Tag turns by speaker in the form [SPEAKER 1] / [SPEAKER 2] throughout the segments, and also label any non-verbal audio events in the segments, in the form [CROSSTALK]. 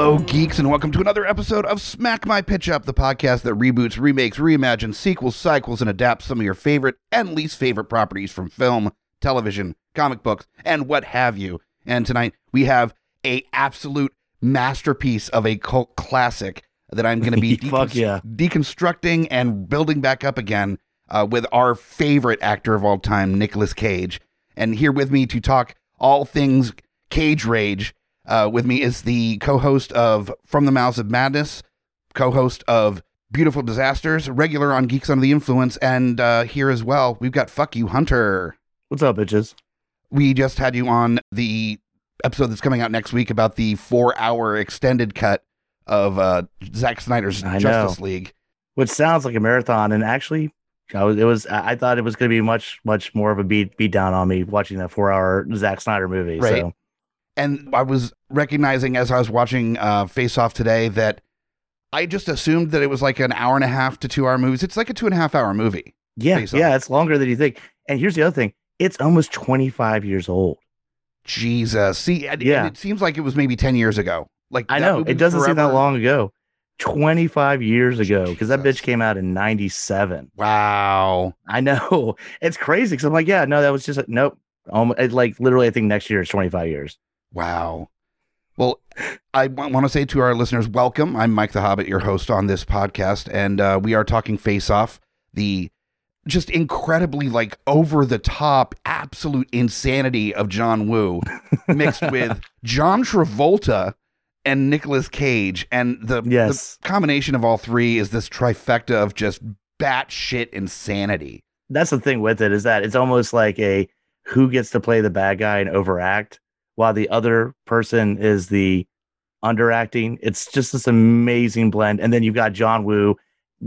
[SPEAKER 1] Hello, geeks, and welcome to another episode of Smack My Pitch Up, the podcast that reboots, remakes, reimagines, sequels, cycles, and adapts some of your favorite and least favorite properties from film, television, comic books, and what have you. And tonight we have a absolute masterpiece of a cult classic that I'm going to be [LAUGHS]
[SPEAKER 2] yeah.
[SPEAKER 1] deconstructing and building back up again uh, with our favorite actor of all time, Nicolas Cage. And here with me to talk all things Cage Rage uh, with me is the co-host of From the Mouths of Madness, co-host of Beautiful Disasters, regular on Geeks Under the Influence, and uh, here as well we've got Fuck You Hunter.
[SPEAKER 2] What's up, bitches?
[SPEAKER 1] We just had you on the episode that's coming out next week about the four-hour extended cut of uh, Zack Snyder's
[SPEAKER 2] I know.
[SPEAKER 1] Justice League.
[SPEAKER 2] Which sounds like a marathon, and actually, I was, it was. I I thought it was going to be much, much more of a beat beat down on me watching that four hour Zack Snyder movie.
[SPEAKER 1] Right.
[SPEAKER 2] So
[SPEAKER 1] And I was recognizing as I was watching uh, Face Off today that I just assumed that it was like an hour and a half to two-hour movies. It's like a two and a half hour movie.
[SPEAKER 2] yeah, yeah, it's longer than you think. And here's the other thing: it's almost twenty five years old.
[SPEAKER 1] Jesus. See, and,
[SPEAKER 2] Yeah.
[SPEAKER 1] and it seems like it was maybe 10 years ago. Like
[SPEAKER 2] I know it doesn't seem that long ago. Twenty five years ago, because that bitch came out in ninety seven.
[SPEAKER 1] Wow.
[SPEAKER 2] I know [LAUGHS] it's crazy. Because I'm like, yeah, no, that was just nope. Um, it, like literally, I think next year is twenty five years.
[SPEAKER 1] Wow. Well, I want to say to our listeners, welcome. I'm Mike the Hobbit, your host on this podcast, and uh, we are talking Face Off, the just incredibly like over the top, absolute insanity of John Woo [LAUGHS] mixed with John Travolta and Nicolas Cage, and the,
[SPEAKER 2] Yes.
[SPEAKER 1] the combination of all three is this trifecta of just batshit insanity.
[SPEAKER 2] that's the thing with it is that it's almost like a who gets to play the bad guy and overact while the other person is the underacting. It's just this amazing blend. And then you've got John Woo,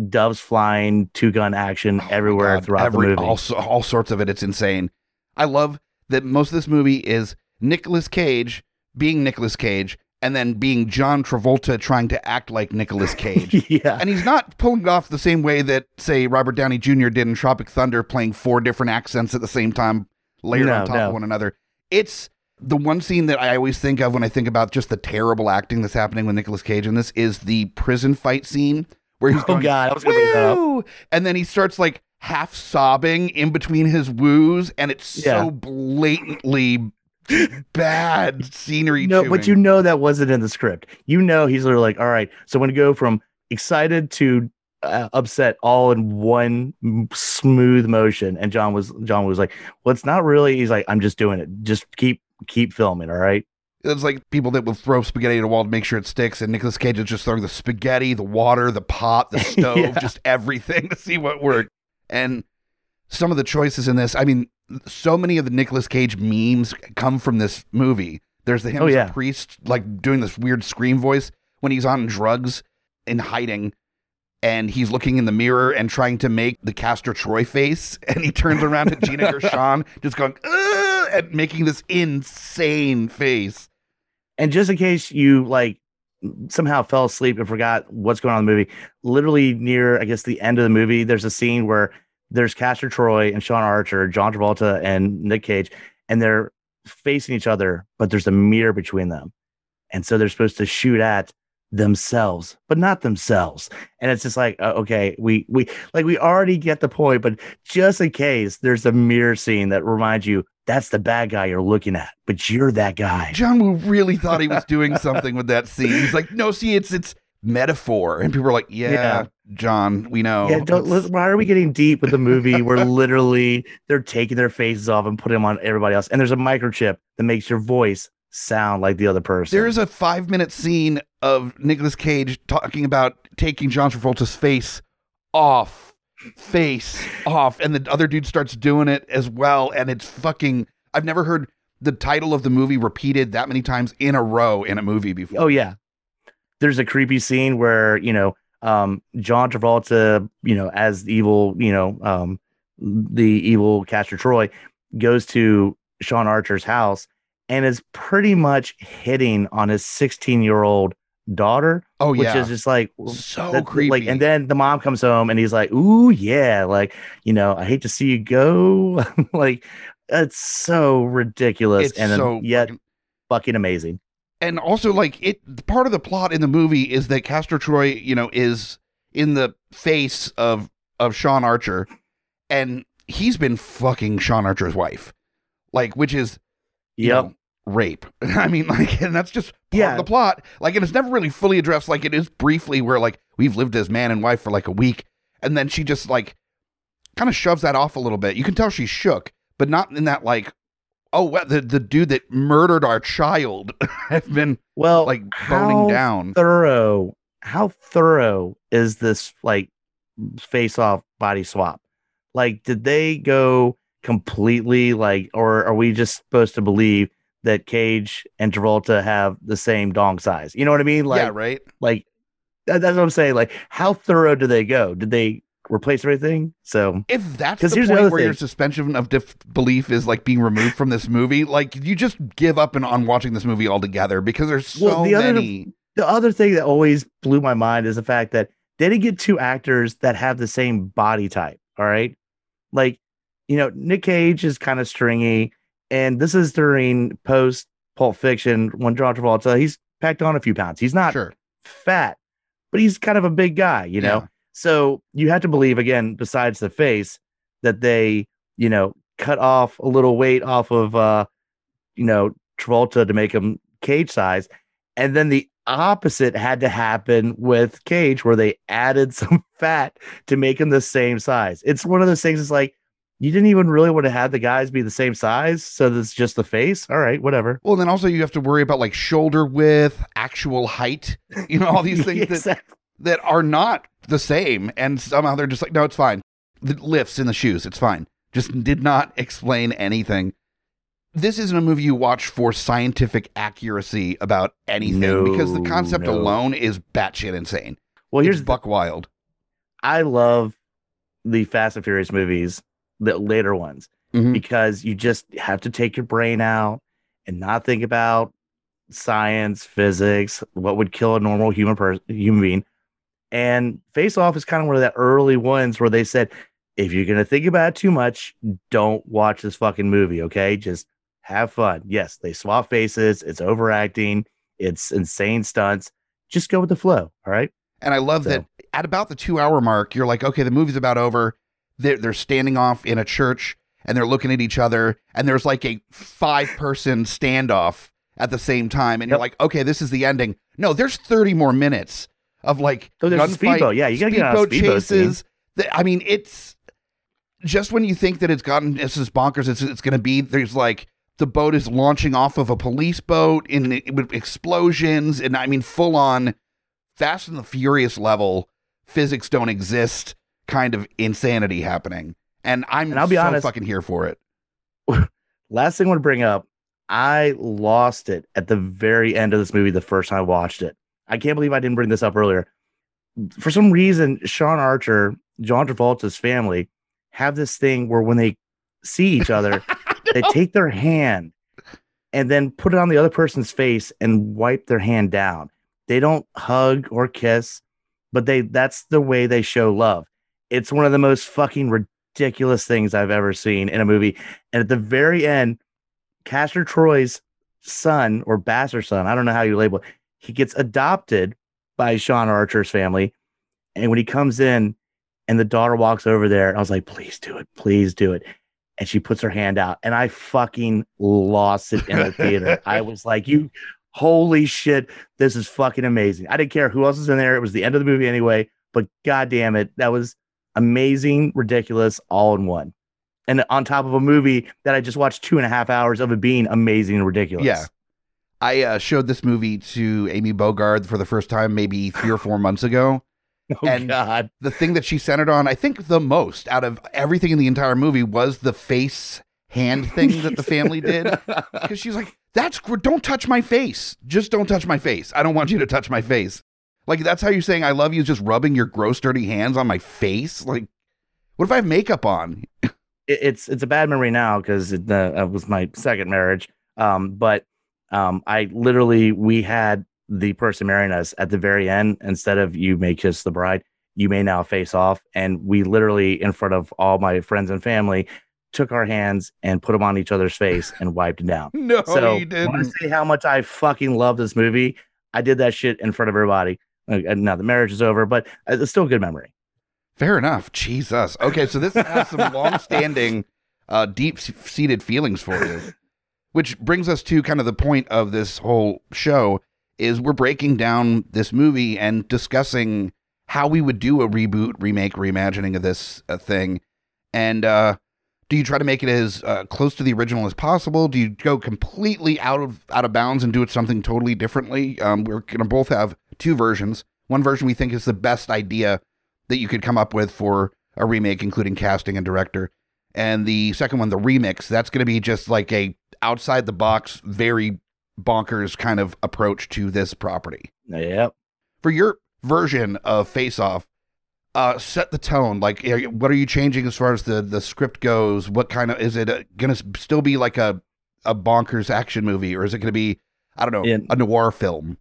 [SPEAKER 2] doves flying, two gun action
[SPEAKER 1] Oh
[SPEAKER 2] everywhere
[SPEAKER 1] God,
[SPEAKER 2] throughout
[SPEAKER 1] every-
[SPEAKER 2] the movie.
[SPEAKER 1] All, all sorts of it. It's insane. I love that most of this movie is Nicolas Cage being Nicolas Cage and then being John Travolta trying to act like Nicolas Cage. [LAUGHS]
[SPEAKER 2] yeah.
[SPEAKER 1] and he's not pulling it off the same way that, say, Robert Downey Jr. did in Tropic Thunder, playing four different accents at the same time, layered
[SPEAKER 2] No,
[SPEAKER 1] on top
[SPEAKER 2] no.
[SPEAKER 1] of one another. It's the one scene that I always think of when I think about just the terrible acting that's happening with Nicolas Cage in this is the prison fight scene where he's
[SPEAKER 2] Oh
[SPEAKER 1] going,
[SPEAKER 2] God, I was gonna
[SPEAKER 1] woo! And then he starts like half sobbing in between his woos, and it's
[SPEAKER 2] Yeah.
[SPEAKER 1] so blatantly bad scenery.
[SPEAKER 2] No, but you know that wasn't in the script. You know he's literally like, all right, so I'm to go from excited to uh, upset all in one smooth motion. And John was John was like, well, it's not really. He's like, I'm just doing it. Just keep keep filming. All right.
[SPEAKER 1] it's like people that will throw spaghetti at a wall to make sure it sticks, and Nicolas Cage is just throwing the spaghetti, the water, the pot, the [LAUGHS] stove,
[SPEAKER 2] Yeah.
[SPEAKER 1] just everything [LAUGHS] to see what worked. And some of the choices in this, I mean, so many of the Nicolas Cage memes come from this movie. There's the him
[SPEAKER 2] Oh,
[SPEAKER 1] as
[SPEAKER 2] yeah.
[SPEAKER 1] a priest, like doing this weird scream voice when he's on drugs and hiding. And he's looking in the mirror and trying to make the Castor Troy face, [LAUGHS] and he turns around to Gina Gershon, just going "Ugh," and making this insane face.
[SPEAKER 2] And just in case you like somehow fell asleep and forgot what's going on in the movie, literally near I guess the end of the movie, there's a scene where there's Castor Troy and Sean Archer, John Travolta and Nick Cage, and they're facing each other, but there's a mirror between them. And so they're supposed to shoot at themselves, but not themselves. And it's just like, uh, okay, we we like we already get the point, but just in case there's a mirror scene that reminds you that's the bad guy you're looking at, but you're that guy.
[SPEAKER 1] John Woo really thought he was doing [LAUGHS] something with that scene. He's like, no, see, it's it's metaphor, and people are like, yeah,
[SPEAKER 2] Yeah.
[SPEAKER 1] John, we know.
[SPEAKER 2] Yeah, don't, why are we getting deep with the movie where literally they're taking their faces off and putting them on everybody else? And there's a microchip that makes your voice sound like the other person.
[SPEAKER 1] There's a five minute scene of Nicolas Cage talking about taking John Travolta's face off, face off, and the other dude starts doing it as well. And it's fucking. I've never heard the title of the movie repeated that many times in a row in a movie before.
[SPEAKER 2] Oh yeah. There's a creepy scene where, you know, um John Travolta, you know, as the evil, you know, um the evil Castor Troy goes to Sean Archer's house and is pretty much hitting on his 16-year-old daughter,
[SPEAKER 1] Oh yeah, which
[SPEAKER 2] is just like
[SPEAKER 1] so creepy.
[SPEAKER 2] Like, and then the mom comes home and he's like, "Ooh, yeah, like you know, I hate to see you go." [LAUGHS] like, it's so ridiculous,
[SPEAKER 1] it's
[SPEAKER 2] and
[SPEAKER 1] so
[SPEAKER 2] yet
[SPEAKER 1] fucking-
[SPEAKER 2] fucking amazing.
[SPEAKER 1] and also like it part of the plot in the movie is that Castor Troy, you know, is in the face of of Sean Archer and he's been fucking Sean Archer's wife. Like which is you
[SPEAKER 2] Yep.
[SPEAKER 1] know, rape. [LAUGHS] I mean like and that's just part
[SPEAKER 2] Yeah.
[SPEAKER 1] of the plot. Like and it's never really fully addressed like it is briefly where like we've lived as man and wife for like a week and then she just like kind of shoves that off a little bit. You can tell she's shook, but not in that like oh what the the dude that murdered our child [LAUGHS] has been
[SPEAKER 2] Well,
[SPEAKER 1] like boning
[SPEAKER 2] how
[SPEAKER 1] down.
[SPEAKER 2] Thorough. How thorough is this like face off body swap? Like, did they go completely like, or are we just supposed to believe that Cage and Travolta have the same dong size? You know what I mean? Like,
[SPEAKER 1] yeah, right.
[SPEAKER 2] like that's what I'm saying. Like, how thorough do they go? Did they replace everything? So
[SPEAKER 1] If that's the
[SPEAKER 2] here's the
[SPEAKER 1] point
[SPEAKER 2] other
[SPEAKER 1] where your suspension of disbelief is like being removed from this movie, like you just give up and on watching this movie altogether because there's so
[SPEAKER 2] Well, the other-
[SPEAKER 1] many.
[SPEAKER 2] the other thing that always blew my mind is the fact that they didn't get two actors that have the same body type. All right. Like, you know, Nick Cage is kind of stringy, and this is during post Pulp Fiction when John Travolta, he's packed on a few pounds. He's not
[SPEAKER 1] Sure,
[SPEAKER 2] fat, but he's kind of a big guy, you know?
[SPEAKER 1] Yeah.
[SPEAKER 2] So you have to believe, again, besides the face, that they, you know, cut off a little weight off of, uh, you know, Travolta to make him cage size. And then the opposite had to happen with Cage, where they added [LAUGHS] some fat to make him the same size. It's one of those things. It's like you didn't even really want to have the guys be the same size, so that's just the face. All right, whatever.
[SPEAKER 1] Well, then also you have to worry about like shoulder width, actual height, [LAUGHS] you know, all these [LAUGHS] things that,
[SPEAKER 2] Exactly.
[SPEAKER 1] that are not the same. And somehow they're just like, no, it's fine. The lifts in the shoes, it's fine. Just did not explain anything. This isn't a movie you watch for scientific accuracy about anything because the concept
[SPEAKER 2] no.
[SPEAKER 1] alone is batshit insane.
[SPEAKER 2] Well,
[SPEAKER 1] Here's
[SPEAKER 2] here's
[SPEAKER 1] buck wild.
[SPEAKER 2] I love the Fast and Furious movies, the later ones,
[SPEAKER 1] Mhm.
[SPEAKER 2] because you just have to take your brain out and not think about science, physics, what would kill a normal human person, human being. And Face Off is kind of one of the early ones where they said, if you're gonna think about it too much, don't watch this fucking movie. Okay, just have fun. Yes, they swap faces. It's overacting. It's insane stunts. Just go with the flow. All right.
[SPEAKER 1] And I love
[SPEAKER 2] So-
[SPEAKER 1] that at about the two hour mark, you're like, okay, the movie's about over. They're, they're standing off in a church and they're looking at each other, and there's like a five person standoff at the same time. And you're like, okay, this is the ending. No, there's 30 more minutes of like
[SPEAKER 2] Oh, there's
[SPEAKER 1] gunfight,
[SPEAKER 2] speedboat. Yeah, you gotta get on a
[SPEAKER 1] speedboat chases. The- I mean, it's just when you think that it's gotten it's as bonkers it's going to be. There's like the boat is launching off of a police boat in with explosions, and I mean, full on Fast and the Furious level physics don't exist kind of insanity happening. And I'm
[SPEAKER 2] And I'll be
[SPEAKER 1] so
[SPEAKER 2] honest-
[SPEAKER 1] fucking here for it. [LAUGHS]
[SPEAKER 2] last thing I want to bring up, I lost it at the very end of this movie the first time I watched it. I can't believe I didn't bring this up earlier. For some reason, Sean Archer, John Travolta's family have this thing where when they see each [LAUGHS] other, they take their hand and then put it on the other person's face and wipe their hand down. They don't hug or kiss, but they that's the way they show love. It's one of the most fucking ridiculous things I've ever seen in a movie. And at the very end, Castor Troy's son or bastard son, I don't know how you label it, he gets adopted by Sean Archer's family. And when he comes in and the daughter walks over there, I was like, please do it, please do it. And she puts her hand out, and I fucking lost it in the theater. I [LAUGHS] was like, you holy shit, this is fucking amazing. I didn't care who else was in there. It was the end of the movie anyway, but god damn it, that was amazing, ridiculous, all in one. And on top of a movie that I just watched two and a half hours of it being amazing and ridiculous.
[SPEAKER 1] Yeah. I uh, showed this movie to Amy Bogard for the first time maybe three or four [LAUGHS] months ago.
[SPEAKER 2] Oh
[SPEAKER 1] And-
[SPEAKER 2] God.
[SPEAKER 1] The thing that she centered on, I think the most out of everything in the entire movie was the face hand thing that the family did. [LAUGHS] Because she's like, that's don't touch my face. Just don't touch my face. I don't want you to touch my face. Like, that's how you're saying I love you, is just rubbing your gross, dirty hands on my face. Like, what if I have makeup on?
[SPEAKER 2] it, it's it's a bad memory now because it uh, uh, was my second marriage. Um, but um, I literally we had the person marrying us at the very end instead of you may kiss the bride, you may now face off, and we literally in front of all my friends and family took our hands and put them on each other's face and wiped it down. [LAUGHS]
[SPEAKER 1] No,
[SPEAKER 2] so
[SPEAKER 1] you
[SPEAKER 2] want
[SPEAKER 1] didn't.
[SPEAKER 2] to say how much I fucking love this movie? I did that shit in front of everybody. Uh, and now the marriage is over, but uh, it's still a good memory.
[SPEAKER 1] Fair enough. Jesus. Okay, so this has some [LAUGHS] long-standing, uh, deep-seated feelings for you, which brings us to kind of the point of this whole show is we're breaking down this movie and discussing how we would do a reboot, remake, reimagining of this uh, thing, and uh, do you try to make it as uh, close to the original as possible? Do you go completely out of out of bounds and do it something totally differently? Um, we're gonna both have two versions. One version we think is the best idea that you could come up with for a remake, including casting and director. And the second one, the remix, that's going to be just like a outside the box, very bonkers kind of approach to this property.
[SPEAKER 2] Yep.
[SPEAKER 1] For your version of Face Off, uh, set the tone. Like, what are you changing as far as the the script goes? What kind of is it going to still be like a a bonkers action movie, or is it going to be I don't know
[SPEAKER 2] In-
[SPEAKER 1] a noir film?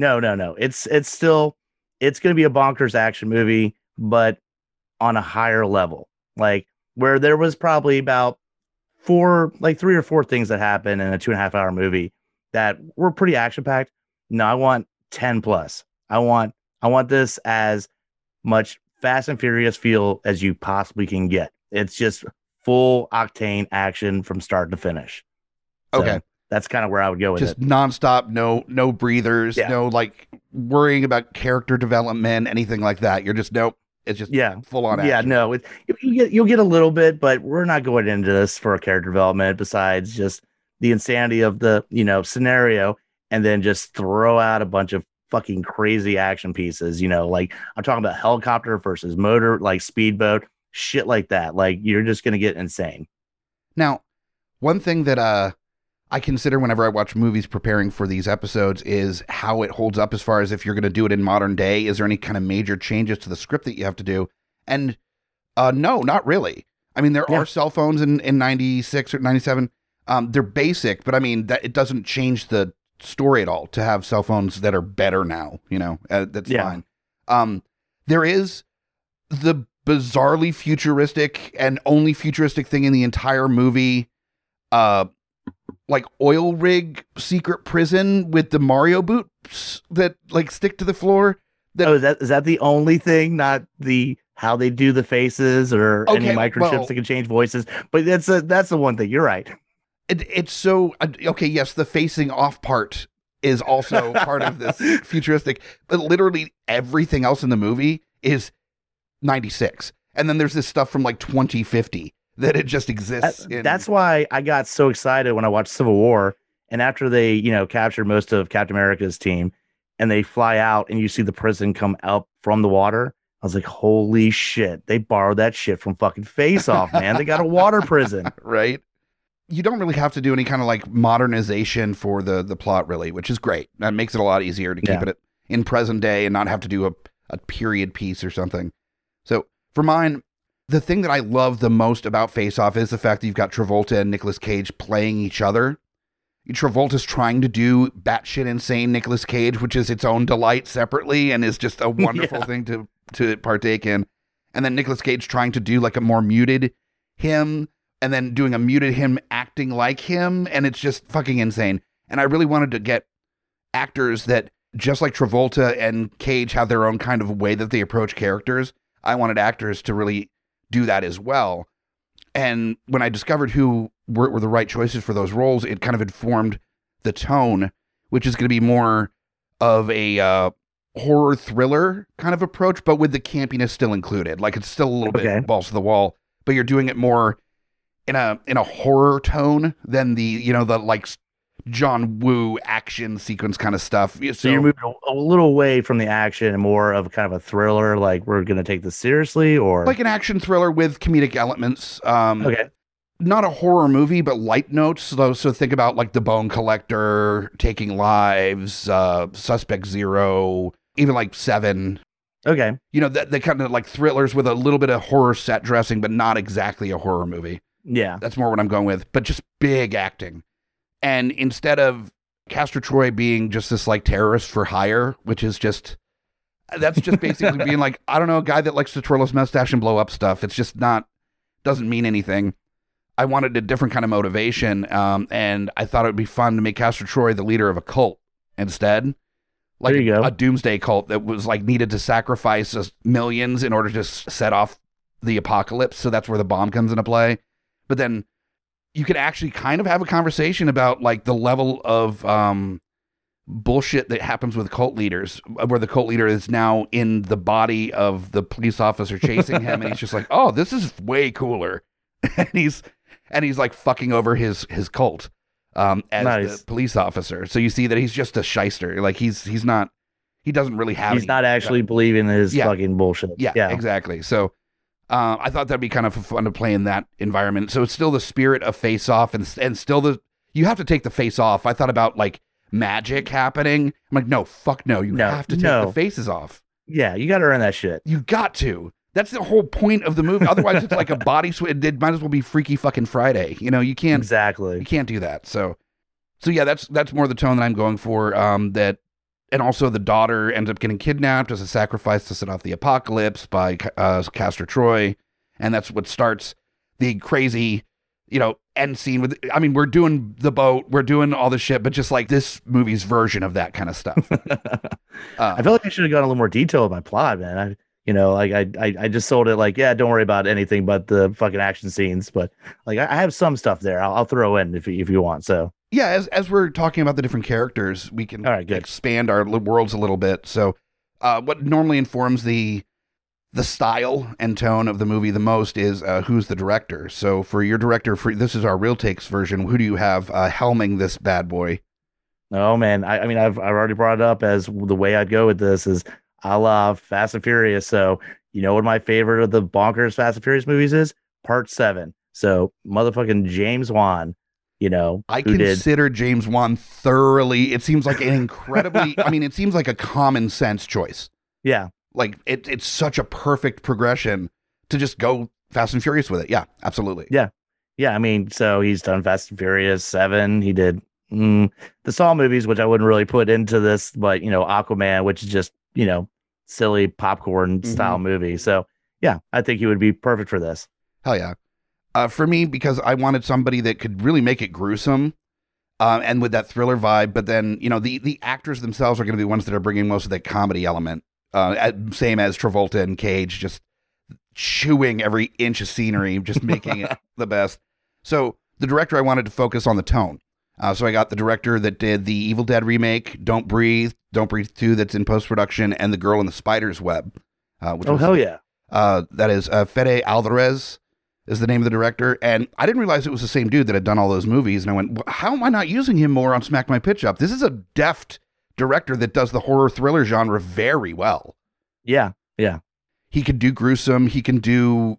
[SPEAKER 2] No, no, no. It's it's still it's going to be a bonkers action movie, but on a higher level. Like where there was probably about four, like three or four things that happened in a two and a half hour movie that were pretty action packed. No, I want ten plus. I want I want this as much Fast and Furious feel as you possibly can get. It's just full octane action from start to finish. So
[SPEAKER 1] Okay.
[SPEAKER 2] That's kind of where I would go with
[SPEAKER 1] just
[SPEAKER 2] it.
[SPEAKER 1] Just nonstop, no no breathers,
[SPEAKER 2] Yeah.
[SPEAKER 1] no like worrying about character development, anything like that. You're just nope. It's just
[SPEAKER 2] Yeah,
[SPEAKER 1] full on.
[SPEAKER 2] yeah,
[SPEAKER 1] action.
[SPEAKER 2] no, it, you- you get you'll get a little bit, but we're not going into this for a character development. Besides just the insanity of the you know scenario, and then just throw out a bunch of fucking crazy action pieces. You know, like I'm talking about helicopter versus motor, like speedboat, shit like that. Like you're just gonna get insane.
[SPEAKER 1] Now, one thing that uh I consider whenever I watch movies preparing for these episodes is how it holds up as far as if you're going to do it in modern day. Is there any kind of major changes to the script that you have to do? And uh no, not really. I mean, there
[SPEAKER 2] Yeah.
[SPEAKER 1] are cell phones in in 96 or 97. Um they're basic, but I mean that it doesn't change the story at all to have cell phones that are better now, you know. Uh, that's
[SPEAKER 2] Yeah.
[SPEAKER 1] fine. Um there is the bizarrely futuristic and only futuristic thing in the entire movie uh like oil rig secret prison with the Mario boots that like stick to the floor. That-
[SPEAKER 2] oh, is that is that the only thing? Not the how they do the faces or any microchips
[SPEAKER 1] well-
[SPEAKER 2] that can change voices. But that's a, that's the one thing. You're right.
[SPEAKER 1] It, it's so uh, okay. Yes, the facing off part is also part of this [LAUGHS] futuristic, but literally everything else in the movie is 96. And then there's this stuff from like 2050 that it just exists.
[SPEAKER 2] That-
[SPEAKER 1] in-
[SPEAKER 2] that's why I got so excited when I watched Civil War. And after they, you know, captured most of Captain America's team and they fly out and you see the prison come up from the water, I was like, holy shit, they borrowed that shit from fucking Face Off, man. They got a water prison. [LAUGHS]
[SPEAKER 1] right? You don't really have to do any kind of like modernization for the the plot, really, which is great. That makes it a lot easier to keep
[SPEAKER 2] Yeah.
[SPEAKER 1] it in present day and not have to do a, a period piece or something. So for mine, the thing that I love the most about Face Off is the fact that you've got Travolta and Nicolas Cage playing each other. Travolta's trying to do batshit insane Nicolas Cage, which is its own delight separately and is just a [LAUGHS] wonderful
[SPEAKER 2] Yeah.
[SPEAKER 1] thing to to partake in. And then Nicolas Cage trying to do like a more muted him and then doing a muted him acting like him and it's just fucking insane. And I really wanted to get actors that just like Travolta and Cage have their own kind of way that they approach characters, I wanted actors to really do that as well. And when I discovered who were, were the right choices for those roles, it kind of informed the tone, which is going to be more of a uh, horror thriller kind of approach, but with the campiness still included. Like it's still a little
[SPEAKER 2] Okay.
[SPEAKER 1] bit balls to the wall, but you're doing it more in a in a horror tone than the you know the like John Woo action sequence kind of stuff. So,
[SPEAKER 2] So, you're moving a, a little away from the action and more of kind of a thriller, like we're gonna take this seriously, or
[SPEAKER 1] like an action thriller with comedic elements. Um,
[SPEAKER 2] okay,
[SPEAKER 1] not a horror movie, but light notes. So, so think about like The Bone Collector, Taking Lives, uh, Suspect Zero, even like Seven.
[SPEAKER 2] okay,
[SPEAKER 1] You know, the, the kind of like thrillers with a little bit of horror set dressing, but not exactly a horror movie.
[SPEAKER 2] yeah,
[SPEAKER 1] That's more what I'm going with, but just big acting. And instead of Castor Troy being just this like terrorist for hire, which is just that's just basically [LAUGHS] being like, I don't know, a guy that likes to twirl his mustache and blow up stuff. It's just not doesn't mean anything. I wanted a different kind of motivation, um, and I thought it would be fun to make Castor Troy the leader of a cult instead. Like a, a doomsday cult that was like needed to sacrifice millions in order to set off the apocalypse. So that's where the bomb comes into play. But then you could actually kind of have a conversation about like the level of um, bullshit that happens with cult leaders, uh, where the cult leader is now in the body of the police officer chasing him, and he's just like, "Oh, this is way cooler," [LAUGHS] and he's and he's like fucking over his his cult um, as
[SPEAKER 2] Nice.
[SPEAKER 1] the police officer. So you see that he's just a shyster. Like he's he's not he doesn't really have.
[SPEAKER 2] he's
[SPEAKER 1] any-
[SPEAKER 2] not actually believing his
[SPEAKER 1] Yeah.
[SPEAKER 2] fucking bullshit.
[SPEAKER 1] yeah,
[SPEAKER 2] yeah,
[SPEAKER 1] exactly. So uh, I thought that'd be kind of fun to play in that environment. So it's still the spirit of face off and and still the you have to take the face off. I thought about like magic happening. I'm like, no, fuck no. You
[SPEAKER 2] No,
[SPEAKER 1] have to take
[SPEAKER 2] no.
[SPEAKER 1] the faces off.
[SPEAKER 2] yeah. You got to earn that shit.
[SPEAKER 1] You got to. That's the whole point of the movie. Otherwise, it's like a [LAUGHS] body switch. It might as well be Freaky fucking Friday. You know, you can't
[SPEAKER 2] exactly.
[SPEAKER 1] you can't do that. So, so yeah, that's that's more the tone that I'm going for. Um, that and also the daughter ends up getting kidnapped as a sacrifice to set off the apocalypse by uh, Castor Troy, and that's what starts the crazy, you know, end scene with. I mean, we're doing the boat, we're doing all the shit, but just like this movie's version of that kind of stuff. [LAUGHS] Uh,
[SPEAKER 2] I feel like I should have gone a little more detail with my plot, man. I, you know, like I, I, I just sold it like, yeah, don't worry about anything but the fucking action scenes. But like, I, I have some stuff there. I'll, I'll throw in if if you want. So
[SPEAKER 1] yeah, as as we're talking about the different characters, we can
[SPEAKER 2] All right, good.
[SPEAKER 1] expand our li- worlds a little bit. So, uh, what normally informs the the style and tone of the movie the most is uh, who's the director. So, for your director, for this is our real takes version. Who do you have uh, helming this bad boy?
[SPEAKER 2] Oh man, I, I mean, I've I've already brought it up as the way I'd go with this is a la Fast and Furious. So you know what my favorite of the bonkers Fast and Furious movies is? Part seven. So motherfucking James Wan, you know,
[SPEAKER 1] I
[SPEAKER 2] who did
[SPEAKER 1] consider James Wan thoroughly. It seems like an incredibly. I mean, it seems like a common sense choice.
[SPEAKER 2] yeah,
[SPEAKER 1] Like it, it's such a perfect progression to just go Fast and Furious with it. Yeah, absolutely.
[SPEAKER 2] Yeah. yeah. I mean, so he's done Fast and Furious seven. He did mm, the Saw movies, which I wouldn't really put into this, but you know, Aquaman, which is just you know silly popcorn style movie. So yeah, I think he would be perfect for this.
[SPEAKER 1] Hell yeah. Uh, for me, because I wanted somebody that could really make it gruesome, uh, and with that thriller vibe. But then, you know, the the actors themselves are going to be the ones that are bringing most of that comedy element. Uh, same as Travolta and Cage, just chewing every inch of scenery, just making it [LAUGHS] the best. So the director, I wanted to focus on the tone. Uh, so I got the director that did the Evil Dead remake, Don't Breathe, Don't Breathe Two, that's in post production, and The Girl in the Spider's Web. Uh, which
[SPEAKER 2] Oh
[SPEAKER 1] was
[SPEAKER 2] hell yeah!
[SPEAKER 1] uh, that is uh, Fede Alvarez is the name of the director, and I didn't realize it was the same dude that had done all those movies. And I went, "Wh- how am I not using him more on Smack My Pitch Up? This is a deft director that does the horror thriller genre very well.
[SPEAKER 2] Yeah.
[SPEAKER 1] Yeah, He can do gruesome. He can do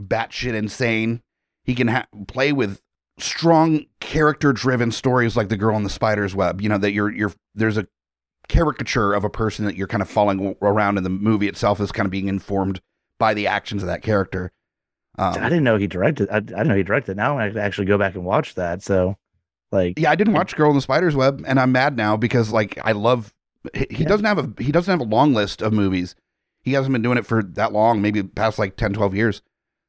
[SPEAKER 1] batshit insane. He can ha- play with strong character driven stories like the girl in the spider's web. You know that you're you're there's a caricature of a person that you're kind of following around in the movie itself is kind of being informed by the actions of that character. Um,
[SPEAKER 2] I didn't know he directed. I, I didn't know he directed. Now I actually go back and watch that. So, like,
[SPEAKER 1] Yeah, I didn't watch Girl in the Spider's Web, and I'm mad now because like I love. He, he
[SPEAKER 2] Yeah.
[SPEAKER 1] doesn't have a he doesn't have a long list of movies. He hasn't been doing it for that long, maybe past like 10, 12 years.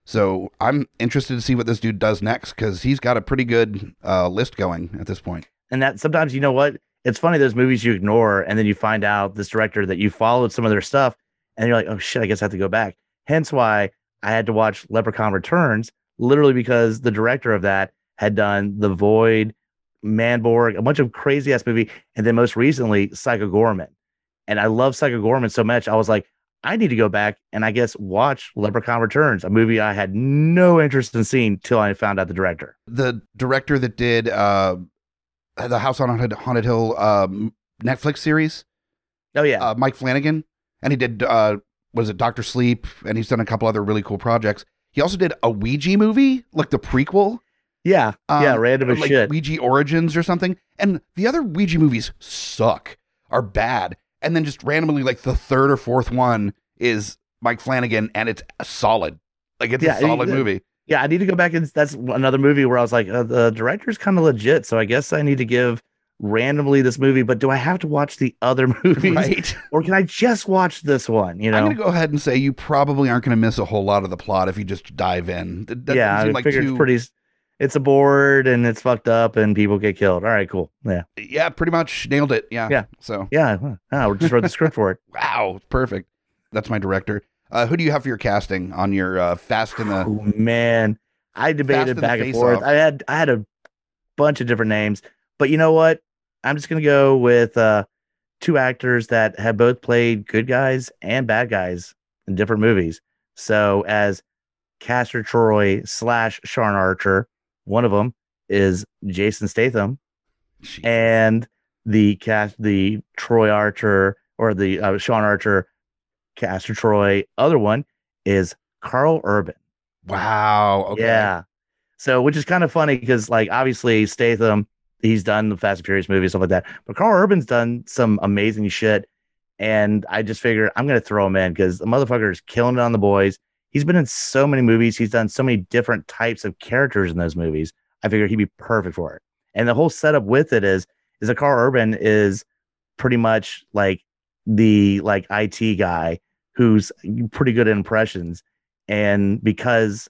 [SPEAKER 1] So I'm interested to see what this dude does next because he's got a pretty good uh, list going at this point.
[SPEAKER 2] and that sometimes you know what it's funny those movies you ignore and then you find out this director that you followed some of their stuff and you're like, oh shit, I guess I have to go back. Hence why I had to watch Leprechaun Returns, literally because the director of that had done The Void, Manborg, a bunch of crazy ass movie, and then most recently Psycho Goreman. And I love Psycho Goreman so much, I was like, I need to go back and I guess watch Leprechaun Returns, a movie I had no interest in seeing till I found out the director.
[SPEAKER 1] The director that did uh, the House on Haunted, Haunted Hill um, Netflix series,
[SPEAKER 2] Oh yeah,
[SPEAKER 1] uh, Mike Flanagan, and he did uh, was it Doctor Sleep, and he's done a couple other really cool projects. He also did a Ouija movie, like the prequel.
[SPEAKER 2] yeah, yeah,
[SPEAKER 1] um,
[SPEAKER 2] random as
[SPEAKER 1] like
[SPEAKER 2] shit.
[SPEAKER 1] Ouija Origins or something. And the other Ouija movies suck, are bad. And then just randomly, like the third or fourth one is Mike Flanagan, and it's solid. Like it's
[SPEAKER 2] Yeah,
[SPEAKER 1] a solid
[SPEAKER 2] he-
[SPEAKER 1] movie.
[SPEAKER 2] yeah, I need to go back and that's another movie where I was like, uh, the director's kind of legit, so I guess I need to give randomly this movie. But do I have to watch the other [LAUGHS] movies,
[SPEAKER 1] Right.
[SPEAKER 2] or can I just watch this one? You know,
[SPEAKER 1] I'm going to go ahead and say you probably aren't going to miss a whole lot of the plot if you just dive in. That, that
[SPEAKER 2] yeah, I
[SPEAKER 1] like
[SPEAKER 2] figure
[SPEAKER 1] too-
[SPEAKER 2] it's pretty. It's a board and it's fucked up and people get killed. All right, cool. Yeah,
[SPEAKER 1] Yeah, pretty much nailed it. Yeah.
[SPEAKER 2] Yeah.
[SPEAKER 1] So,
[SPEAKER 2] yeah. Ah, we just wrote the script for it. [LAUGHS]
[SPEAKER 1] wow, perfect. That's my director. Uh, who do you have for your casting on your uh, Fast in the?
[SPEAKER 2] Oh man, I debated back and forth.
[SPEAKER 1] Off.
[SPEAKER 2] I had I had a bunch of different names, but you know what? I'm just gonna go with uh, two actors that have both played good guys and bad guys in different movies. So as Castor Troy slash Sean Archer, one of them is Jason Statham,
[SPEAKER 1] Jeez.
[SPEAKER 2] and the cast the Troy Archer or the uh, Sean Archer Castor Troy other one is Karl Urban.
[SPEAKER 1] wow. Okay.
[SPEAKER 2] Yeah. So, which is kind of funny because, like, obviously Statham, he's done the Fast and Furious movies, stuff like that. But Karl Urban's done some amazing shit, and I just figured I'm gonna throw him in because the motherfucker is killing it on the boys. He's been in so many movies. He's done so many different types of characters in those movies. I figured he'd be perfect for it. And the whole setup with it is is that Karl Urban is pretty much like the like IT guy who's pretty good at impressions. And because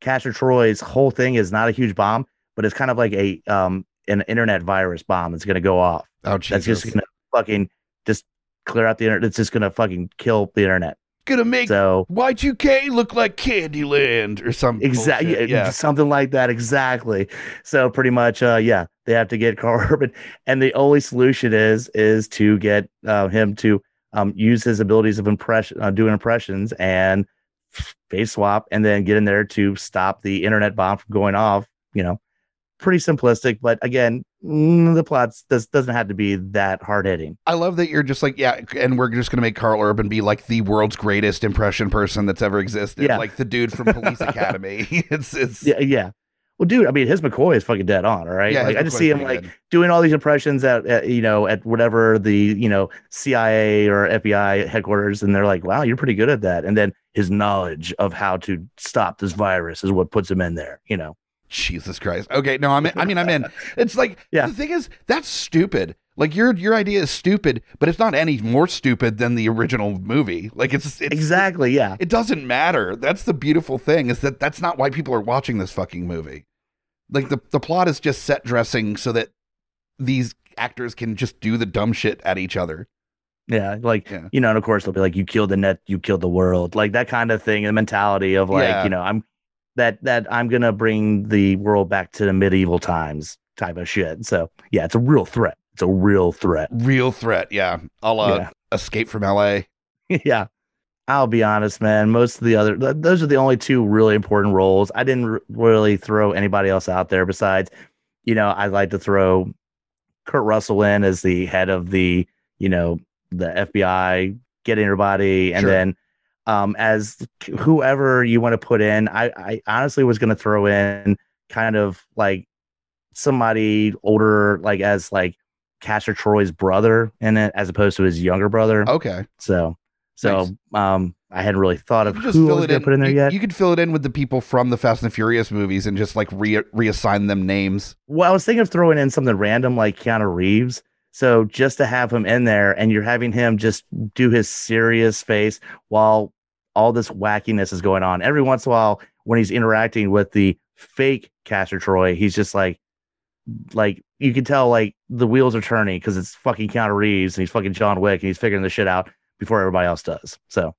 [SPEAKER 2] Castor Troy's whole thing is not a huge bomb, but it's kind of like a um an internet virus bomb that's gonna go off.
[SPEAKER 1] Oh,
[SPEAKER 2] That's just gonna fucking just clear out the internet. It's just gonna fucking kill the internet.
[SPEAKER 1] gonna make
[SPEAKER 2] So
[SPEAKER 1] Y2K look like Candyland or something.
[SPEAKER 2] exactly
[SPEAKER 1] Yeah. [LAUGHS]
[SPEAKER 2] something like that exactly so pretty much uh yeah they have to get [LAUGHS] karl urban and the only solution is is to get uh, him to um use his abilities of impression uh, doing impressions and face swap and then get in there to stop the internet bomb from going off you know pretty simplistic but again the plots does, doesn't have to be that hard hitting
[SPEAKER 1] I love that you're just like, yeah, and we're just gonna make Karl Urban be like the world's greatest impression person that's ever existed.
[SPEAKER 2] Yeah.
[SPEAKER 1] Like the dude from Police Academy. [LAUGHS] It's it's
[SPEAKER 2] yeah yeah well dude i mean his mccoy is fucking dead on all right
[SPEAKER 1] yeah,
[SPEAKER 2] like i just see him like
[SPEAKER 1] good.
[SPEAKER 2] doing all these impressions at, at you know at whatever the you know CIA or FBI headquarters, and they're like, "Wow, you're pretty good at that." And then his knowledge of how to stop this virus is what puts him in there. You know,
[SPEAKER 1] Jesus Christ. Okay, no, I'm in, I mean I'm in. [LAUGHS] It's like
[SPEAKER 2] Yeah.
[SPEAKER 1] the thing is that's stupid. Like your your idea is stupid, but it's not any more stupid than the original movie. Like it's it's
[SPEAKER 2] exactly. Yeah,
[SPEAKER 1] It doesn't matter. That's the beautiful thing is that that's not why people are watching this fucking movie. Like the the plot is just set dressing so that these actors can just do the dumb shit at each other.
[SPEAKER 2] yeah. Like
[SPEAKER 1] Yeah.
[SPEAKER 2] you know, and of course they'll be like, "You killed the net, you killed the world," like that kind of thing. The mentality of like,
[SPEAKER 1] Yeah.
[SPEAKER 2] you know, I'm that that I'm gonna bring the world back to the medieval times type of shit. So yeah, it's a real threat. It's a real threat.
[SPEAKER 1] Real threat, yeah. I'll uh,
[SPEAKER 2] Yeah.
[SPEAKER 1] escape from LA. [LAUGHS]
[SPEAKER 2] yeah. I'll be honest, man. Most of the other, th- those are the only two really important roles. I didn't r- really throw anybody else out there besides, you know, I'd like to throw Kurt Russell in as the head of the, you know, the FBI, getting everybody, and
[SPEAKER 1] Sure.
[SPEAKER 2] then um, as whoever you want to put in. I, I honestly was going to throw in kind of like somebody older, like as like Castor Troy's brother in it, as opposed to his younger brother.
[SPEAKER 1] Okay.
[SPEAKER 2] So, so
[SPEAKER 1] Nice.
[SPEAKER 2] um, I hadn't really thought of
[SPEAKER 1] just
[SPEAKER 2] who I was going to put in there
[SPEAKER 1] you,
[SPEAKER 2] yet.
[SPEAKER 1] you could fill it in with the people from the Fast and the Furious movies and just like re- reassign them names.
[SPEAKER 2] well, I was thinking of throwing in something random like Keanu Reeves. So just to have him in there, and you're having him just do his serious face while all this wackiness is going on. Every once in a while, when he's interacting with the fake Castor Troy, he's just like, like you can tell like the wheels are turning because it's fucking Keanu Reeves and he's fucking John Wick and he's figuring the shit out before everybody else does. So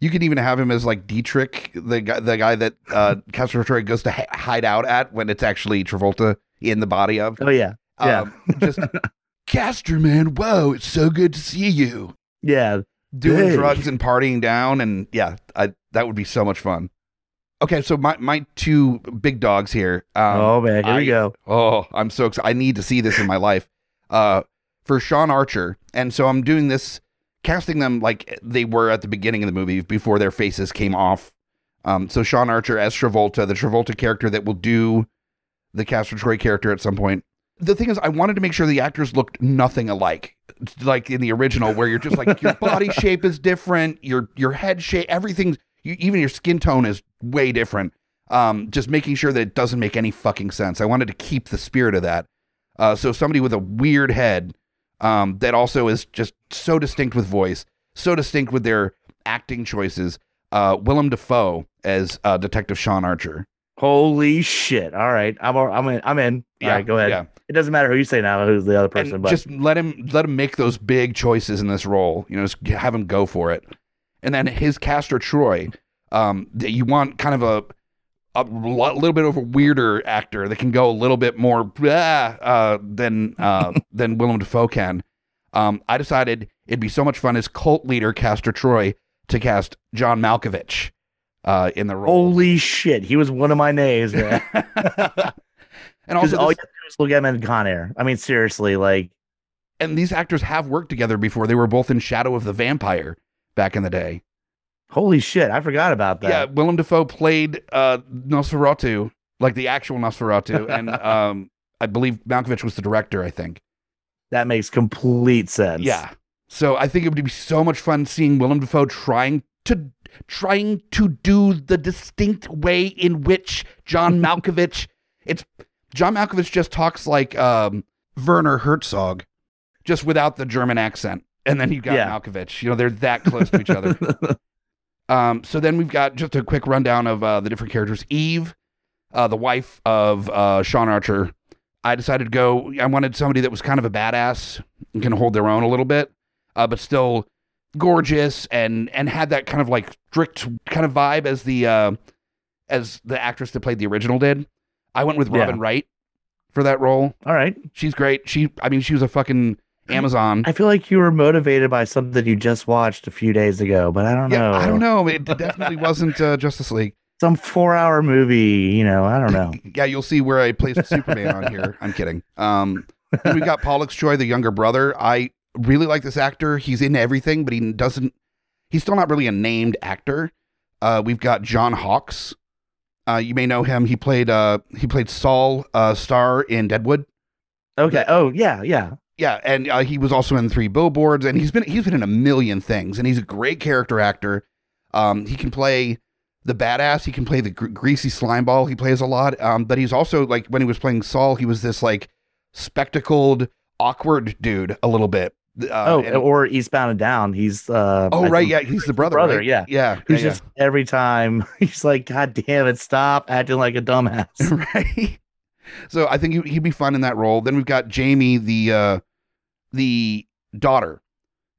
[SPEAKER 1] You can even have him as like Dietrich, the guy, the guy that uh, [LAUGHS] Castor Troy goes to hi- hide out at when it's actually Travolta in the body of.
[SPEAKER 2] oh yeah, yeah.
[SPEAKER 1] Um, just [LAUGHS] Castor, man, whoa, it's so good to see you.
[SPEAKER 2] yeah.
[SPEAKER 1] Doing
[SPEAKER 2] Hey.
[SPEAKER 1] drugs and partying down, and yeah, I, that would be so much fun. Okay, so my my two big dogs here. Um,
[SPEAKER 2] oh man, here
[SPEAKER 1] I-
[SPEAKER 2] we go.
[SPEAKER 1] Oh, I'm so excited. I need to see this in my life. Uh, for Sean Archer. And so I'm doing this, casting them like they were at the beginning of the movie before their faces came off. Um, so Sean Archer as Travolta, the Travolta character that will do the Castor Troy character at some point. The thing is, I wanted to make sure the actors looked nothing alike, like in the original, where you're just like your [LAUGHS] body shape is different, your your head shape, everything, you, even your skin tone is way different um, just making sure that it doesn't make any fucking sense. I wanted to keep the spirit of that. Uh, so somebody with a weird head um, that also is just so distinct with voice, so distinct with their acting choices. Uh, Willem Dafoe as uh, Detective Sean Archer.
[SPEAKER 2] Holy shit! All right, I'm all- I'm in. I'm in. All right, go ahead.
[SPEAKER 1] Yeah.
[SPEAKER 2] It doesn't matter who you say now. Who's the other person?
[SPEAKER 1] And
[SPEAKER 2] but
[SPEAKER 1] just let him let him make those big choices in this role. You know, just have him go for it. And then his Castor Troy, um, that you want kind of a a little bit of a weirder actor that can go a little bit more uh, than uh, [LAUGHS] than Willem Dafoe can. Um, I decided it'd be so much fun as cult leader Castor Troy to cast John Malkovich uh, in the role.
[SPEAKER 2] holy shit, he was one of my names, man. [LAUGHS] [LAUGHS]
[SPEAKER 1] and also,
[SPEAKER 2] all you
[SPEAKER 1] this-
[SPEAKER 2] have is look at him in Con Air. I mean, seriously, like
[SPEAKER 1] and these actors have worked together before. They were both in Shadow of the Vampire back in the day.
[SPEAKER 2] holy shit, I forgot about that.
[SPEAKER 1] Yeah, Willem Dafoe played uh, Nosferatu, like the actual Nosferatu, and [LAUGHS] um, I believe Malkovich was the director. I think.
[SPEAKER 2] That makes complete sense.
[SPEAKER 1] Yeah. So I think it would be so much fun seeing Willem Dafoe trying to trying to do the distinct way in which John [LAUGHS] Malkovich. It's John Malkovich just talks like um, Werner Herzog, just without the German accent, and then you've got
[SPEAKER 2] Yeah.
[SPEAKER 1] Malkovich. You know they're that close to each other. [LAUGHS] Um, so then we've got just a quick rundown of uh, the different characters. Eve, uh, the wife of uh, Sean Archer. I decided to go. I wanted somebody that was kind of a badass and can hold their own a little bit, uh, but still gorgeous and and had that kind of like strict kind of vibe as the uh, as the actress that played the original did. I went with
[SPEAKER 2] Yeah.
[SPEAKER 1] Robin Wright for that role.
[SPEAKER 2] All right.
[SPEAKER 1] She's great. She, I mean, she was a fucking Amazon.
[SPEAKER 2] I feel like you were motivated by something you just watched a few days ago, but I don't
[SPEAKER 1] Yeah,
[SPEAKER 2] know.
[SPEAKER 1] I don't know. It definitely [LAUGHS] wasn't uh, Justice League.
[SPEAKER 2] Some four hour movie, you know, I don't know. [LAUGHS]
[SPEAKER 1] Yeah, you'll see where I placed Superman on here. I'm kidding. Um, we got Pollux Troy, the younger brother. I really like this actor. He's in everything, but he doesn't. He's still not really a named actor. Uh, we've got John Hawkes. Uh, you may know him. He played uh, he played Sol uh, Star in Deadwood.
[SPEAKER 2] Okay. Oh, yeah, yeah.
[SPEAKER 1] Yeah, and uh, he was also in Three Billboards, and he's been he's been in a million things, and he's a great character actor. Um, he can play the badass. He can play the gr- greasy slime ball. He plays a lot. Um, but he's also like when he was playing Sol, he was this like spectacled, awkward dude a little bit. Uh,
[SPEAKER 2] oh,
[SPEAKER 1] and-
[SPEAKER 2] or Eastbound and Down. He's uh
[SPEAKER 1] oh
[SPEAKER 2] I
[SPEAKER 1] right, yeah, he's the brother.
[SPEAKER 2] brother,
[SPEAKER 1] right?
[SPEAKER 2] yeah.
[SPEAKER 1] yeah,
[SPEAKER 2] He's
[SPEAKER 1] yeah,
[SPEAKER 2] just every time [LAUGHS] he's like, God damn it, stop acting like a dumbass. [LAUGHS]
[SPEAKER 1] right. So I think he- he'd be fun in that role. Then we've got Jamie, the uh, the daughter,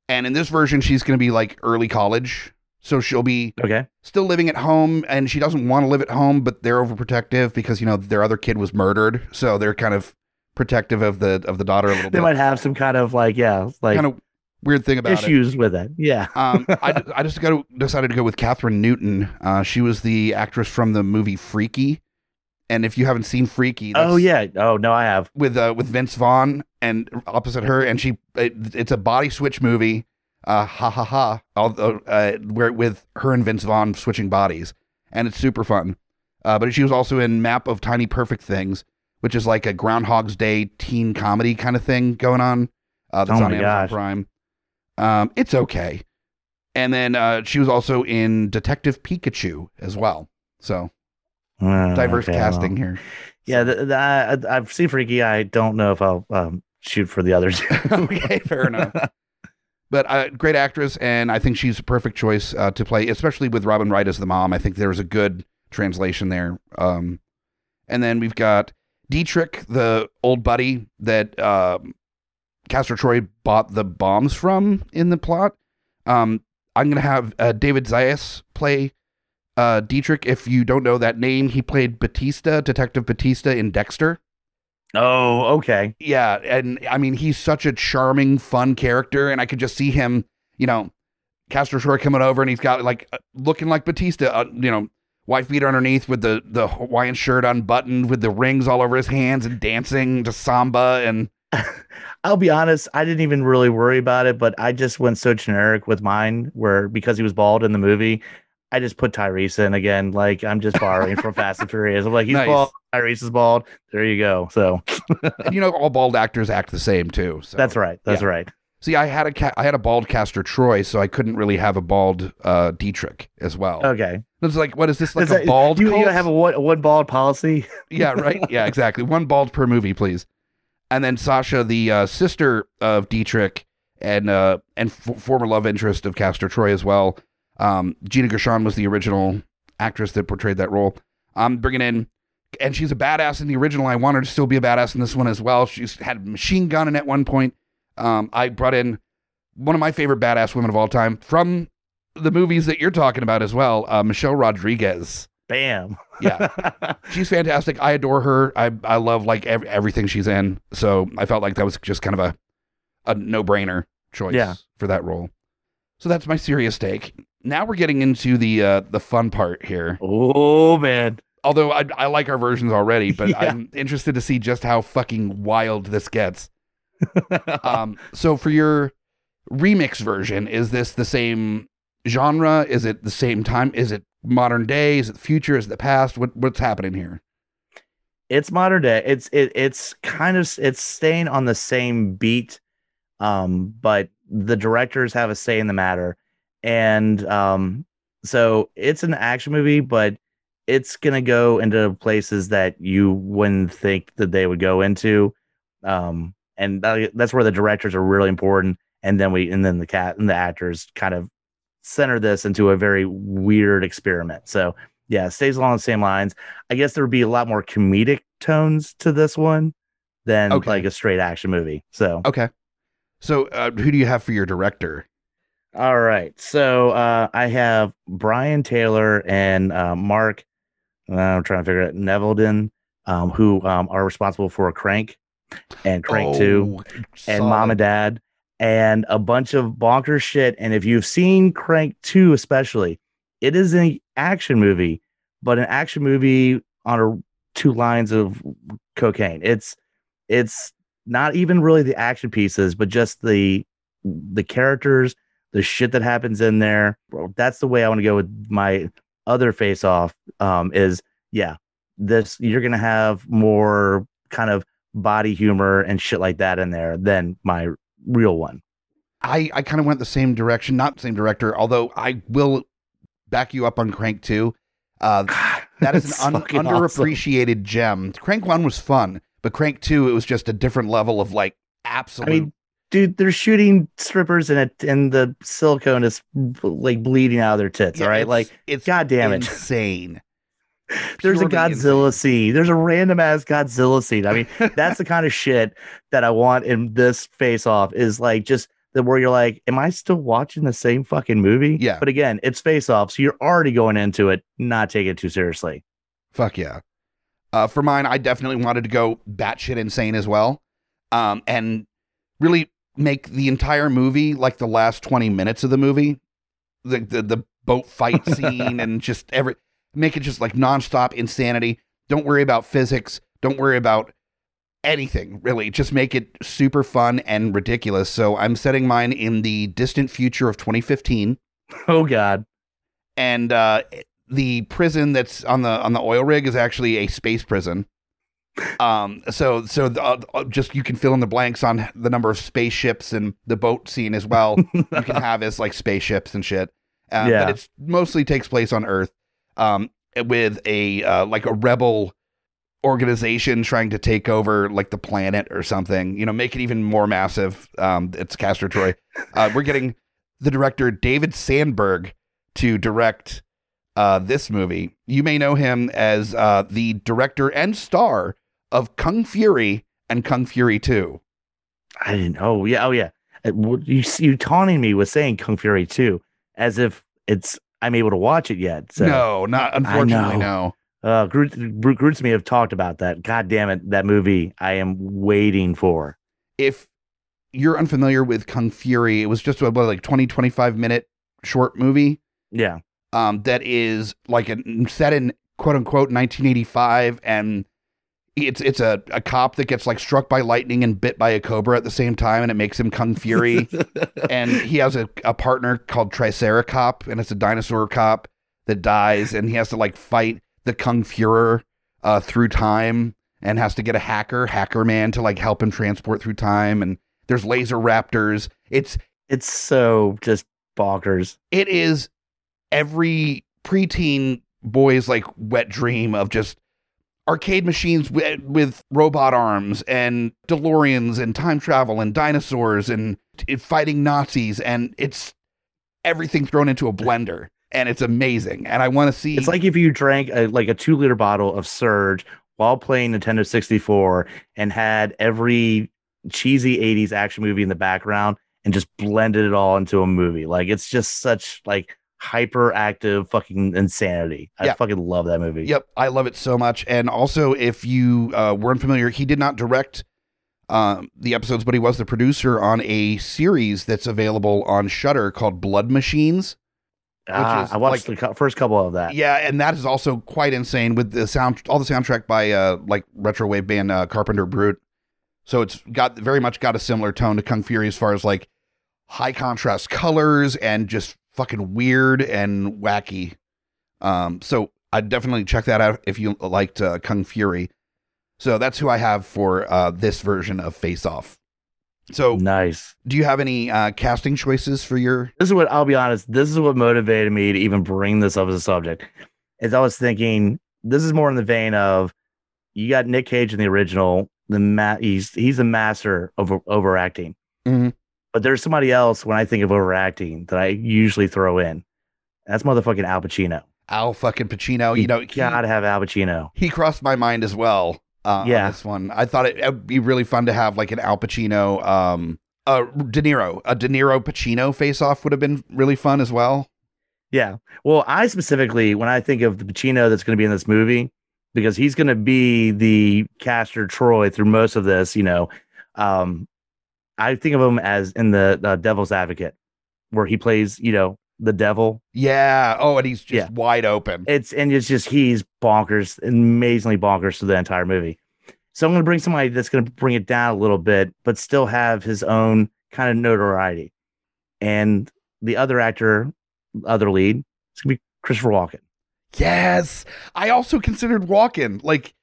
[SPEAKER 1] and in this version, she's going to be like early college. So she'll be
[SPEAKER 2] Okay.
[SPEAKER 1] still living at home and she doesn't want to live at home but they're overprotective because you know their other kid was murdered so they're kind of protective of the of the daughter a little
[SPEAKER 2] They
[SPEAKER 1] bit.
[SPEAKER 2] They might have some kind of like, yeah, like
[SPEAKER 1] kind of weird thing about
[SPEAKER 2] issues with it. Yeah.
[SPEAKER 1] um [LAUGHS] I, I just got decided to go with Kathryn Newton. Uh she was the actress from the movie Freaky. And if you haven't seen Freaky
[SPEAKER 2] Oh yeah. Oh no, I have.
[SPEAKER 1] with uh with Vince Vaughn and opposite her and she it, it's a body switch movie. Uh ha ha ha. Although uh where with her and Vince Vaughn switching bodies. And it's super fun. Uh but she was also in Map of Tiny Perfect Things which is like a Groundhog's Day teen comedy kind of thing going on uh that's
[SPEAKER 2] Oh
[SPEAKER 1] on Amazon
[SPEAKER 2] gosh.
[SPEAKER 1] Prime um it's okay and then uh she was also in Detective Pikachu as well so
[SPEAKER 2] Uh,
[SPEAKER 1] diverse
[SPEAKER 2] okay,
[SPEAKER 1] casting
[SPEAKER 2] well.
[SPEAKER 1] here
[SPEAKER 2] Yeah, the, the, I, I've seen Freaky. I don't know if I'll um, shoot for the others. [LAUGHS]
[SPEAKER 1] okay, fair enough. [LAUGHS] But uh, great actress, and I think she's a perfect choice uh, to play, especially with Robin Wright as the mom. I think there's a good translation there. Um, and then we've got Dietrich, the old buddy that um, Castor Troy bought the bombs from in the plot. Um, I'm gonna have uh, David Zayas play uh, Dietrich. If you don't know that name, he played Batista, Detective Batista in Dexter.
[SPEAKER 2] Oh, okay.
[SPEAKER 1] Yeah, and I mean he's such a charming, fun character, and I could just see him, you know, Castor Troy coming over, and he's got like uh, looking like Batista, uh, you know, white beater underneath with the the Hawaiian shirt unbuttoned, with the rings all over his hands, and dancing to samba, and [LAUGHS]
[SPEAKER 2] I'll be honest, I didn't even really worry about it, but I just went so generic with mine where because he was bald in the movie, I just put Tyrese in again. Like I'm just borrowing from [LAUGHS] Fast and Furious. I'm like, he's
[SPEAKER 1] Nice.
[SPEAKER 2] bald, Tyrese is bald. There you go. So
[SPEAKER 1] you know all bald actors act the same too. So.
[SPEAKER 2] that's right. That's
[SPEAKER 1] yeah.
[SPEAKER 2] right.
[SPEAKER 1] See, I had a ca- I had a bald Castor Troy, so I couldn't really have a bald uh, Dietrich as well.
[SPEAKER 2] Okay.
[SPEAKER 1] It's like, what is this like
[SPEAKER 2] Is
[SPEAKER 1] a
[SPEAKER 2] that-
[SPEAKER 1] bald?
[SPEAKER 2] You, you
[SPEAKER 1] cult?
[SPEAKER 2] have a one, one bald policy. [LAUGHS]
[SPEAKER 1] yeah, right. Yeah, exactly. One bald per movie, please. And then Sasha, the uh, sister of Dietrich and uh, and f- former love interest of Castor Troy as well. Um, Gina Gershon was the original actress that portrayed that role. I'm bringing in, and she's a badass in the original. I want her to still be a badass in this one as well. She's had a machine gun in at one point. Um, I brought in one of my favorite badass women of all time from the movies that you're talking about as well, uh, Michelle Rodriguez.
[SPEAKER 2] Bam.
[SPEAKER 1] Yeah. [LAUGHS] She's fantastic. I adore her. I I love like ev- everything she's in. So I felt like that was just kind of a a no brainer choice
[SPEAKER 2] Yeah.
[SPEAKER 1] for that role. So that's my serious take. Now we're getting into the uh, the fun part here.
[SPEAKER 2] oh man.
[SPEAKER 1] Although I I like our versions already, but [LAUGHS]
[SPEAKER 2] Yeah.
[SPEAKER 1] I'm interested to see just how fucking wild this gets. [LAUGHS] Um, so for your remix version, is this the same genre? Is it the same time? Is it modern day? Is it the future? Is it the past? What what's happening here?
[SPEAKER 2] it's modern day. It's it, it's kind of it's staying on the same beat, um, but the directors have a say in the matter, and um, so it's an action movie, but it's gonna go into places that you wouldn't think that they would go into, um, and that, that's where the directors are really important, and then we and then the cat and the actors kind of center this into a very weird experiment. So yeah, it stays along the same lines. I guess there would be a lot more comedic tones to this one than
[SPEAKER 1] Okay.
[SPEAKER 2] like a straight action movie. So,
[SPEAKER 1] Okay. So, uh, who do you have for your director?
[SPEAKER 2] all right. So, uh, I have Brian Taylor and uh, Mark, uh, I'm trying to figure out Neveldon, um, who um, are responsible for Crank and Crank 2
[SPEAKER 1] Oh,
[SPEAKER 2] and. Mom and Dad and a bunch of bonkers shit. And if you've seen Crank 2, especially, it is an action movie, but an action movie on a two lines of cocaine. It's it's not even really the action pieces, but just the the characters, the shit that happens in there. That's the way I want to go with my other face off. Um, is yeah, this you're gonna have more kind of body humor and shit like that in there than my real one.
[SPEAKER 1] I, I kind of went the same direction, not the same director, although I will back you up on Crank 2. Uh, [LAUGHS] that is an un-
[SPEAKER 2] fucking awesome.
[SPEAKER 1] underappreciated gem. Crank 1 was fun, but Crank 2, it was just a different level of like absolute.
[SPEAKER 2] I mean, dude, they're shooting strippers and it and the silicone is like bleeding out of their tits.
[SPEAKER 1] Yeah,
[SPEAKER 2] all right,
[SPEAKER 1] it's-
[SPEAKER 2] like
[SPEAKER 1] it's
[SPEAKER 2] goddamn it. [LAUGHS]
[SPEAKER 1] insane. [LAUGHS]
[SPEAKER 2] There's a Godzilla scene. There's a random ass Godzilla scene. I mean, [LAUGHS] that's the kind of shit that I want in this face off is like just the where you're like, am I still watching the same fucking movie?
[SPEAKER 1] Yeah.
[SPEAKER 2] But again, it's face off, so you're already going into it not taking it too seriously.
[SPEAKER 1] Fuck yeah. Uh, for mine, I definitely wanted to go batshit insane as well, um, and really make the entire movie like the last twenty minutes of the movie, the the, the boat fight [LAUGHS] scene and just every make it just like nonstop insanity. Don't worry about physics. Don't worry about anything really. Just make it super fun and ridiculous. So I'm setting mine in the distant future of 2015
[SPEAKER 2] Oh god.
[SPEAKER 1] and uh, the prison that's on the on the oil rig is actually a space prison. Um, so so the, uh, uh, just you can fill in the blanks on the number of spaceships and the boat scene as well. you can [LAUGHS] have as like spaceships and shit. Uh,
[SPEAKER 2] Yeah.
[SPEAKER 1] but it's mostly takes place on Earth, um, with a uh, like a rebel organization trying to take over like the planet or something. You know, make it even more massive. Um, it's Castor Troy. [LAUGHS] Uh, we're getting the director David Sandberg to direct uh, this movie. You may know him as uh, the director and star of Kung Fury and Kung Fury 2.
[SPEAKER 2] I didn't. Oh yeah. Oh yeah. Uh, You you taunting me with saying Kung Fury 2 as if it's I'm able to watch it yet. So
[SPEAKER 1] no, not unfortunately, no.
[SPEAKER 2] uh Groot, Groot Groots me have talked about that. God damn it, that movie I am waiting for.
[SPEAKER 1] If you're unfamiliar with Kung Fury, it was just a what, like 20, 25 minute short movie
[SPEAKER 2] Yeah.
[SPEAKER 1] um, that is like a, set in quote unquote 1985 and it's it's a, a cop that gets like struck by lightning and bit by a cobra at the same time and it makes him Kung Fury. [LAUGHS] and he has a, a partner called Triceracop, and it's a dinosaur cop that dies, and he has to like fight the Kung Fuhrer uh, through time, and has to get a hacker, Hacker Man, to like help him transport through time. And there's laser raptors. It's
[SPEAKER 2] it's so just bonkers.
[SPEAKER 1] it is every preteen boy's like wet dream of just arcade machines with, with robot arms and DeLoreans and time travel and dinosaurs and fighting Nazis and it's everything thrown into a blender and it's amazing and I want to see
[SPEAKER 2] It's like if you drank a, like a two liter bottle of Surge while playing Nintendo 64 and had every cheesy 80s action movie in the background and just blended it all into a movie. Like it's just such like hyperactive fucking insanity. I fucking love that movie.
[SPEAKER 1] Yep, I love it so much. And also, if you uh, weren't familiar, he did not direct um, the episodes, but he was the producer on a series that's available on Shudder called Blood Machines.
[SPEAKER 2] Ah,
[SPEAKER 1] is
[SPEAKER 2] I watched
[SPEAKER 1] like-
[SPEAKER 2] the first couple of that.
[SPEAKER 1] Yeah, and that is also quite insane with the sound, all the soundtrack by uh, like retro wave band uh, Carpenter Brut. So it's got very much got a similar tone to Kung Fury as far as like high contrast colors and just fucking weird and wacky. Um, so I'd definitely check that out if you liked uh, Kung Fury. So that's who I have for uh, this version of Face Off. So
[SPEAKER 2] Nice.
[SPEAKER 1] do you have any uh, casting choices for your?
[SPEAKER 2] This is what I'll be honest. This is what motivated me to even bring this up as a subject. Is I was thinking this is more in the vein of you got Nick Cage in the original. The ma- he's he's a master of overacting.
[SPEAKER 1] Mhm.
[SPEAKER 2] But there's somebody else when I think of overacting that I usually throw in. That's motherfucking Al Pacino.
[SPEAKER 1] Al fucking Pacino, you know, he-
[SPEAKER 2] gotta have Al Pacino.
[SPEAKER 1] he crossed my mind as well. Uh,
[SPEAKER 2] Yeah.
[SPEAKER 1] on this one, I thought it, it would be really fun to have like an Al Pacino, um, uh, De Niro, a De Niro Pacino face off would have been really fun as well.
[SPEAKER 2] Yeah. Well, I specifically, when I think of the Pacino that's going to be in this movie, because he's going to be the Castor Troy through most of this, you know, um, I think of him as in the uh, Devil's Advocate, where he plays, you know, the devil.
[SPEAKER 1] Yeah. Oh, and he's just
[SPEAKER 2] Yeah.
[SPEAKER 1] wide open.
[SPEAKER 2] It's and it's just he's bonkers, amazingly bonkers through the entire movie. So I'm going to bring somebody that's going to bring it down a little bit, but still have his own kind of notoriety. And the other actor, other lead, it's going to be Christopher Walken.
[SPEAKER 1] yes. I also considered Walken. Like,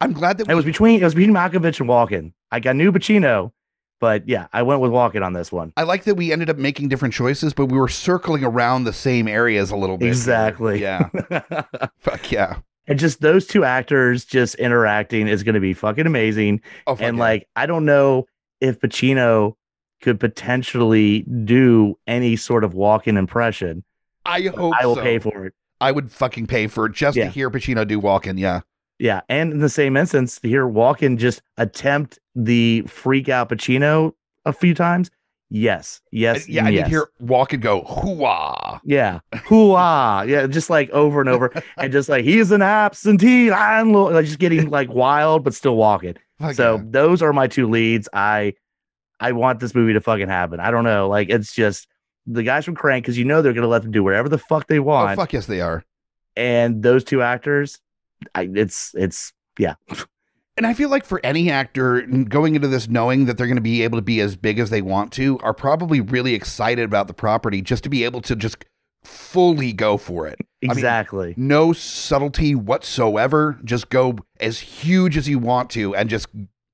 [SPEAKER 1] I'm glad that
[SPEAKER 2] It was between it was between Malkovich and Walken. I got new Pacino, but yeah, I went with Walken on this one.
[SPEAKER 1] I like that we ended up making different choices, but we were circling around the same areas a little bit.
[SPEAKER 2] Exactly.
[SPEAKER 1] Yeah. [LAUGHS] Fuck yeah.
[SPEAKER 2] and just those two actors just interacting is going to be fucking amazing.
[SPEAKER 1] Oh, fuck
[SPEAKER 2] and
[SPEAKER 1] yeah.
[SPEAKER 2] like, I don't know if Pacino could potentially do any sort of Walken impression.
[SPEAKER 1] I hope
[SPEAKER 2] I will
[SPEAKER 1] so.
[SPEAKER 2] pay for it.
[SPEAKER 1] I would fucking pay for it just
[SPEAKER 2] Yeah.
[SPEAKER 1] to hear Pacino do Walken. Yeah.
[SPEAKER 2] Yeah, and in the same instance, to hear Walken just attempt the freak out Pacino a few times. Yes, yes,
[SPEAKER 1] yeah. I
[SPEAKER 2] yes.
[SPEAKER 1] need to hear Walken go hooah.
[SPEAKER 2] Yeah. Hoo-ah. Yeah. Just like over and over. [LAUGHS] and just like he's an absentee landlord. Like just getting like wild, but still walking.
[SPEAKER 1] Fuck
[SPEAKER 2] so those are my two leads. I I want this movie to fucking happen. I don't know. Like it's just the guys from Crank, because you know they're gonna let them do whatever the fuck they
[SPEAKER 1] Oh,
[SPEAKER 2] want.
[SPEAKER 1] fuck yes, they are.
[SPEAKER 2] and those two actors, I it's it's yeah.
[SPEAKER 1] And I feel like for any actor going into this knowing that they're going to be able to be as big as they want to, are probably really excited about the property just to be able to just fully go for it. mean,
[SPEAKER 2] exactly.
[SPEAKER 1] No subtlety whatsoever. Just go as huge as you want to and just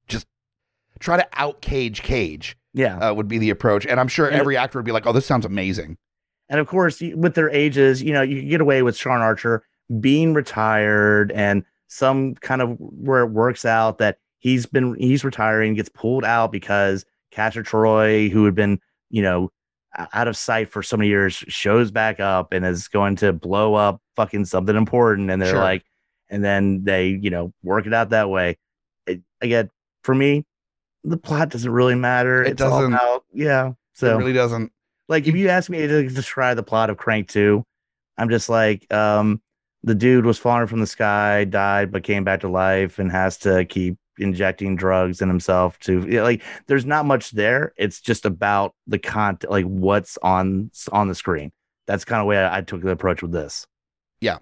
[SPEAKER 1] just try to out cage cage
[SPEAKER 2] yeah.
[SPEAKER 1] uh, would be the approach. And I'm sure
[SPEAKER 2] And-
[SPEAKER 1] every actor would be like, "Oh, this sounds amazing."
[SPEAKER 2] And of course, with their ages, you know, you can get away with Sean Archer being retired and some kind of where it works out that he's been he's retiring, gets pulled out because Castor Troy, who had been, you know, out of sight for so many years, shows back up and is going to blow up fucking something important. And they're
[SPEAKER 1] Sure.
[SPEAKER 2] like, and then they, you know, work it out that way. it- again, for me, the plot doesn't really matter.
[SPEAKER 1] It
[SPEAKER 2] it's
[SPEAKER 1] doesn't.
[SPEAKER 2] about yeah. So it
[SPEAKER 1] really doesn't.
[SPEAKER 2] like if you ask me to describe the plot of Crank 2, I'm just like, um, the dude was falling from the sky, died, but came back to life and has to keep injecting drugs in himself to yeah, like there's not much there. It's just about the content, like what's on on the screen. That's kind of way I, I took the approach with this.
[SPEAKER 1] Yeah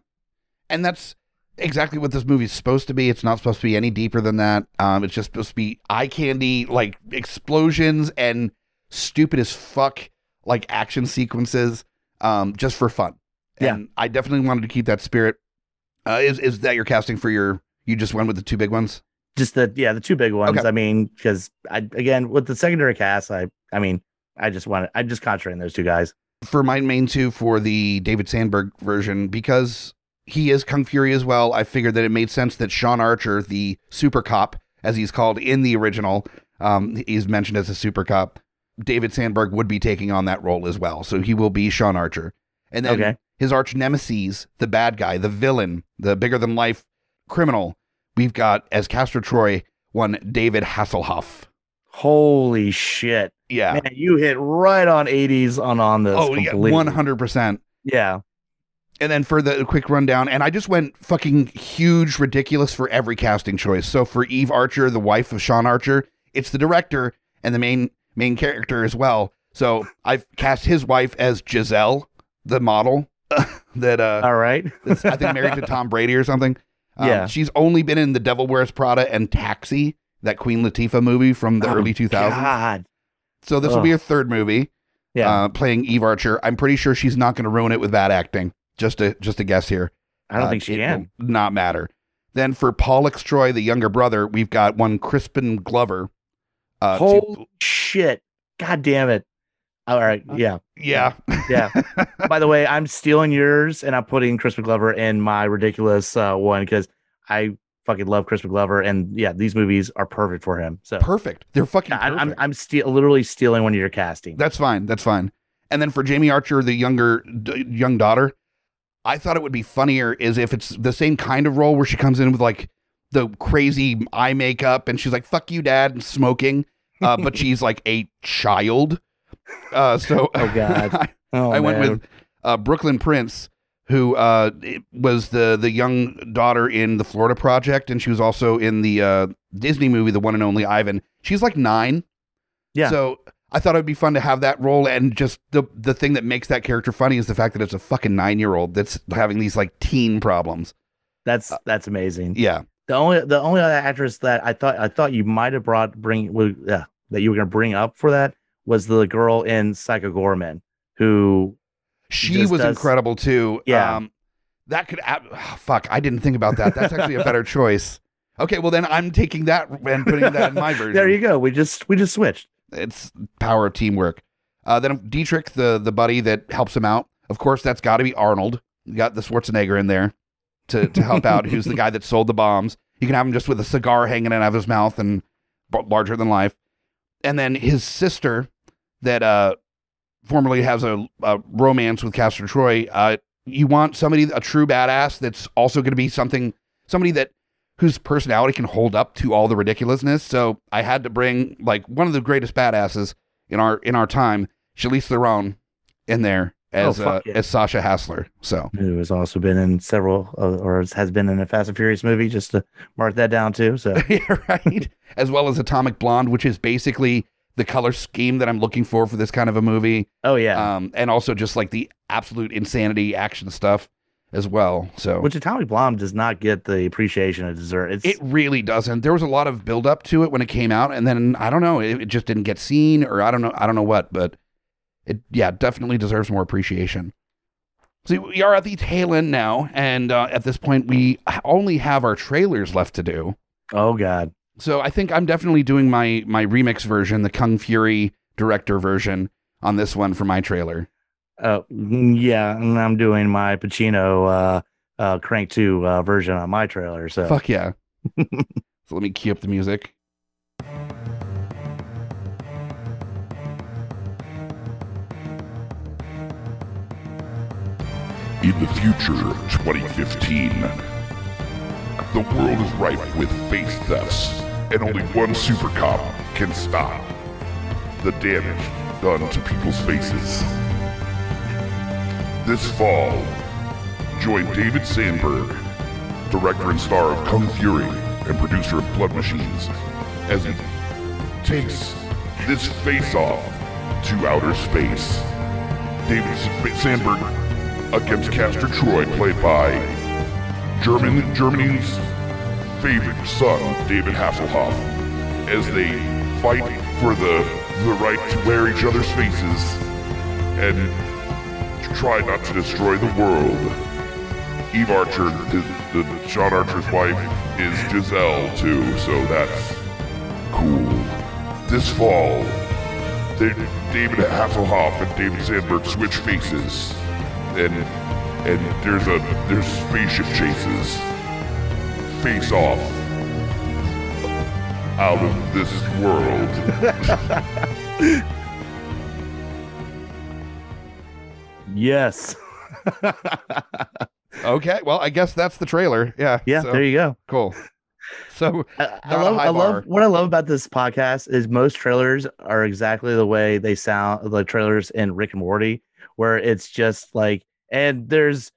[SPEAKER 1] and that's exactly what this movie's supposed to be. It's not supposed to be any deeper than that. Um, it's just supposed to be eye candy, like explosions and stupid as fuck, like action sequences, um, just for fun.
[SPEAKER 2] Yeah.
[SPEAKER 1] And I definitely wanted to keep that spirit. Uh, is is that your casting for your? You just went with the two big ones.
[SPEAKER 2] Just the yeah, the two big ones.
[SPEAKER 1] Okay.
[SPEAKER 2] I mean, because I again with the secondary cast, I I mean, I just wanted I just concentrate on those two guys.
[SPEAKER 1] for my main two for the David Sandberg version because he is Kung Fury as well. I figured that it made sense that Sean Archer, the super cop, as he's called in the original, um, he's mentioned as a super cop. David Sandberg would be taking on that role as well, so he will be Sean Archer. And then
[SPEAKER 2] Okay.
[SPEAKER 1] His arch nemesis, the bad guy, the villain, the bigger than life criminal, we've got as Castor Troy one David Hasselhoff.
[SPEAKER 2] Holy shit.
[SPEAKER 1] Yeah.
[SPEAKER 2] Man, you hit right on 80s on on this.
[SPEAKER 1] oh, yeah, one hundred percent.
[SPEAKER 2] Yeah.
[SPEAKER 1] And then for the quick rundown, and I just went fucking huge, ridiculous for every casting choice. So for Eve Archer, the wife of Sean Archer, it's the director and the main main character as well. So I've cast his wife as Gisele, the model [LAUGHS] that uh
[SPEAKER 2] All right.
[SPEAKER 1] I think married to [LAUGHS] Tom Brady or something. Um,
[SPEAKER 2] Yeah.
[SPEAKER 1] she's only been in The Devil Wears Prada and Taxi, that Queen Latifah movie from the
[SPEAKER 2] Oh,
[SPEAKER 1] early 2000s.
[SPEAKER 2] God.
[SPEAKER 1] So this will be her third movie
[SPEAKER 2] Yeah.
[SPEAKER 1] uh, playing Eve Archer. I'm pretty sure she's not going to ruin it with bad acting. Just a just a guess here.
[SPEAKER 2] I don't
[SPEAKER 1] Uh,
[SPEAKER 2] think she can.
[SPEAKER 1] Not matter. Then for Pollux Troy, the younger brother, we've got one Crispin Glover. Uh,
[SPEAKER 2] Holy shit. God damn it. All right. Yeah.
[SPEAKER 1] yeah,
[SPEAKER 2] Yeah. [LAUGHS] By the way, I'm stealing yours and I'm putting Crispin Glover in my ridiculous uh, one because I fucking love Crispin Glover. And yeah, these movies are perfect for him. So
[SPEAKER 1] perfect. They're fucking
[SPEAKER 2] yeah, I,
[SPEAKER 1] perfect.
[SPEAKER 2] I'm, I'm steal literally stealing one of your casting.
[SPEAKER 1] That's fine. That's fine. And then for Jamie Archer, the younger d- young daughter, I thought it would be funnier is if it's the same kind of role where she comes in with like the crazy eye makeup and she's like "fuck you, dad" and smoking, uh, but [LAUGHS] she's like a child. Uh, so [LAUGHS]
[SPEAKER 2] Oh, God. [LAUGHS]
[SPEAKER 1] I,
[SPEAKER 2] oh,
[SPEAKER 1] I went with uh, Brooklyn Prince, who uh, was the the young daughter in the Florida Project, and she was also in the uh, Disney movie, the one and only Ivan. She's like nine.
[SPEAKER 2] Yeah.
[SPEAKER 1] So I thought it'd be fun to have that role, and just the the thing that makes that character funny is the fact that it's a fucking nine year old that's having these like teen problems.
[SPEAKER 2] that's that's amazing.
[SPEAKER 1] Yeah.
[SPEAKER 2] The only the only other actress that I thought I thought you might have brought bring yeah, that you were gonna bring up for that was the girl in Psycho Goreman who
[SPEAKER 1] She was
[SPEAKER 2] does-
[SPEAKER 1] incredible too.
[SPEAKER 2] Yeah.
[SPEAKER 1] Um, that could ah, fuck. I didn't think about that. That's actually a better choice. Okay, well then I'm taking that and putting that in my [LAUGHS] version.
[SPEAKER 2] there you go. We just we just switched.
[SPEAKER 1] it's power of teamwork. Uh, then Dietrich, the the buddy that helps him out. Of course, that's got to be Arnold. You got the Schwarzenegger in there to to help out. Who's the guy that sold the bombs? You can have him just with a cigar hanging out of his mouth and larger than life. And then his sister, that uh, formerly has a, a romance with Castor Troy. Uh, you want somebody a true badass that's also going to be something somebody that whose personality can hold up to all the ridiculousness. So I had to bring like one of the greatest badasses in our in our time, Charlize Theron, in there as
[SPEAKER 2] Oh,
[SPEAKER 1] uh,
[SPEAKER 2] yeah.
[SPEAKER 1] as Sasha Hassler. So
[SPEAKER 2] Who has also been in several uh, or has been in a Fast and Furious movie, just to mark that down too. So [LAUGHS]
[SPEAKER 1] yeah, right. [LAUGHS] As well as Atomic Blonde, which is basically the color scheme that I'm looking for for this kind of a movie.
[SPEAKER 2] oh yeah.
[SPEAKER 1] Um, and also just like the absolute insanity action stuff as well. So
[SPEAKER 2] Which Atomic Blonde does not get the appreciation it deserves.
[SPEAKER 1] It really doesn't. There was a lot of build up to it when it came out, and then I don't know, it, it just didn't get seen, or I don't know, I don't know what, but it yeah definitely deserves more appreciation. So we are at the tail end now, and uh, at this point we only have our trailers left to do.
[SPEAKER 2] oh god.
[SPEAKER 1] So I think I'm definitely doing my my remix version, the Kung Fury director version, on this one for my trailer.
[SPEAKER 2] Uh, mm, yeah, and I'm doing my Pacino uh, uh, Crank Two uh, version on my trailer. So
[SPEAKER 1] Fuck yeah! [LAUGHS] so let me cue up the music.
[SPEAKER 3] In the future, of 2015, the world is rife with face thefts, and only one super cop can stop the damage done to people's faces. This fall, join David Sandberg, director and star of Kung Fury and producer of Blood Machines, as he takes this face-off to outer space. David Sandberg against Castor Troy, played by German Germany's favorite son, David Hasselhoff, as they fight for the the right to wear each other's faces and try not to destroy the world. Eve Archer, the, the Sean Archer's wife, is Gisele too, so that's cool. This fall, they, David Hasselhoff and David Sandberg switch faces, and and there's a there's spaceship chases. Face off out of this world. [LAUGHS]
[SPEAKER 2] Yes. [LAUGHS]
[SPEAKER 1] Okay, well, I guess that's the trailer. Yeah.
[SPEAKER 2] yeah,
[SPEAKER 1] so,
[SPEAKER 2] there you go.
[SPEAKER 1] cool. So
[SPEAKER 2] I, I
[SPEAKER 1] Not a
[SPEAKER 2] love, I love what I love about this podcast is most trailers are exactly the way they sound, the trailers in Rick and Morty, where it's just like, and there's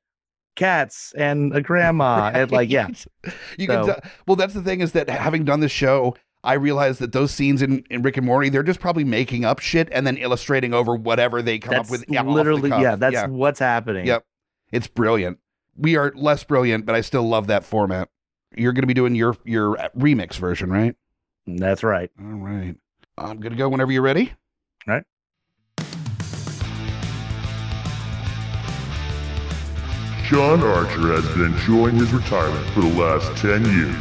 [SPEAKER 2] cats and a grandma, and like, yeah, [LAUGHS]
[SPEAKER 1] you
[SPEAKER 2] So-
[SPEAKER 1] can tell. Well, that's the thing is that having done this show, I realized that those scenes in, in Rick and Morty, they're just probably making up shit and then illustrating over whatever they come
[SPEAKER 2] that's
[SPEAKER 1] up with. yeah,
[SPEAKER 2] literally, yeah, that's
[SPEAKER 1] yeah.
[SPEAKER 2] what's happening.
[SPEAKER 1] Yep. It's brilliant. We are less brilliant, but I still love that format. You're going to be doing your your uh, remix version, right?
[SPEAKER 2] that's right.
[SPEAKER 1] All right. I'm going to go whenever you're ready.
[SPEAKER 2] Right.
[SPEAKER 3] Sean Archer has been enjoying his retirement for the last 10 years,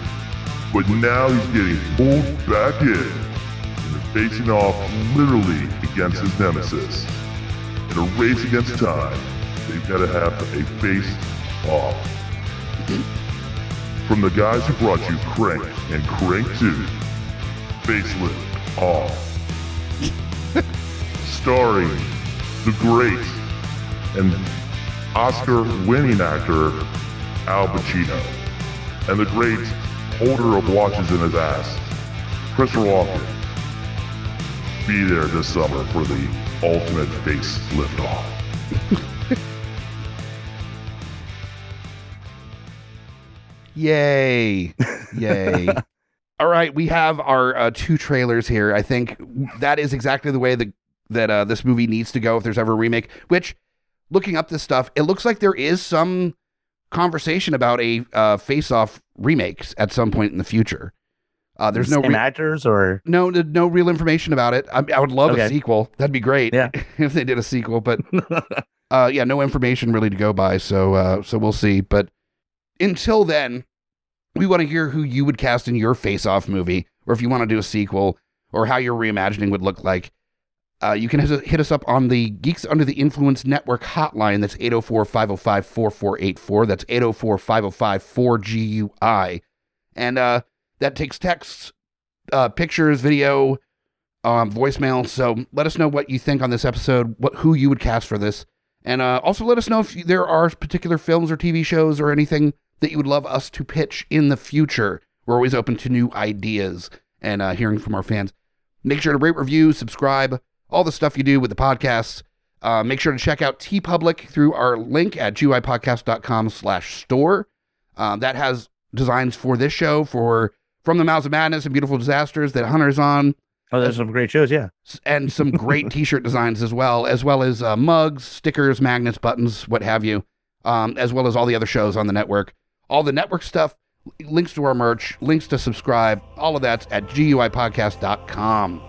[SPEAKER 3] but now he's getting pulled back in and facing off literally against his nemesis. In a race against time, they've got to have a face off. From the guys who brought you Crank and Crank 2, Facelift Off. [LAUGHS] Starring the great and Oscar winning actor Al Pacino, and the great holder of watches in his ass, Christopher Walken. Be there this summer for the ultimate face liftoff. [LAUGHS]
[SPEAKER 1] Yay. Yay. [LAUGHS] All right, we have our uh, two trailers here. I think that is exactly the way that that uh, this movie needs to go if there's ever a remake. Which, looking up this stuff, it looks like there is some conversation about a uh, face-off remakes at some point in the future. Uh, there's no re-
[SPEAKER 2] actors or
[SPEAKER 1] no no real information about it. I, I would love a sequel. That'd be great.
[SPEAKER 2] Yeah. [LAUGHS]
[SPEAKER 1] if they did a sequel, but [LAUGHS] uh, yeah, no information really to go by. So uh, so we'll see. But until then, we want to hear who you would cast in your face-off movie, or if you want to do a sequel, or how your reimagining would look like. Uh, you can hit us up on the Geeks Under the Influence Network hotline. That's 804 505 4484. That's 804 505 4GUI. And uh, that takes texts, uh, pictures, video, um, voicemail. So let us know what you think on this episode, what who you would cast for this. And uh, also let us know if there are particular films or TV shows or anything that you would love us to pitch in the future. We're always open to new ideas and uh, hearing from our fans. Make sure to rate, review, subscribe, all the stuff you do with the podcasts. Uh, make sure to check out TeePublic through our link at guipodcast.com slash store. Uh, that has designs for this show, for From the Mouths of Madness and Beautiful Disasters that Hunter's on,
[SPEAKER 2] oh, there's some great shows. Yeah,
[SPEAKER 1] and some great [LAUGHS] t-shirt designs as well, as well as uh, mugs, stickers, magnets, buttons, what have you, um, as well as all the other shows on the network. All the network stuff, links to our merch, links to subscribe, all of that's at guipodcast.com.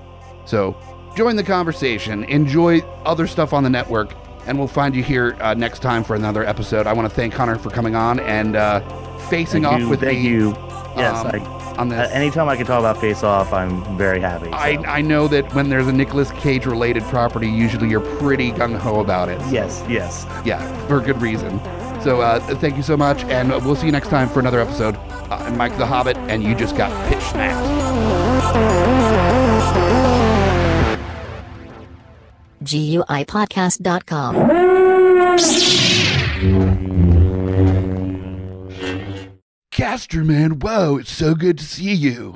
[SPEAKER 1] So join the conversation, enjoy other stuff on the network, and we'll find you here uh, next time for another episode. I want to thank Hunter for coming on and uh, facing
[SPEAKER 2] thank
[SPEAKER 1] off
[SPEAKER 2] you,
[SPEAKER 1] with
[SPEAKER 2] thank
[SPEAKER 1] me
[SPEAKER 2] you. Yes,
[SPEAKER 1] um,
[SPEAKER 2] I,
[SPEAKER 1] on this.
[SPEAKER 2] anytime I can talk about Face Off, I'm very happy. so.
[SPEAKER 1] I, I know that when there's a Nicolas Cage related property, usually you're pretty gung ho about it.
[SPEAKER 2] yes, yes.
[SPEAKER 1] Yeah, for good reason. So uh, thank you so much, and we'll see you next time for another episode. Uh, I'm Mike the Hobbit, and you just got pitch smacked.
[SPEAKER 4] GUIPodcast.com.
[SPEAKER 1] Castor, man, whoa, it's so good to see you.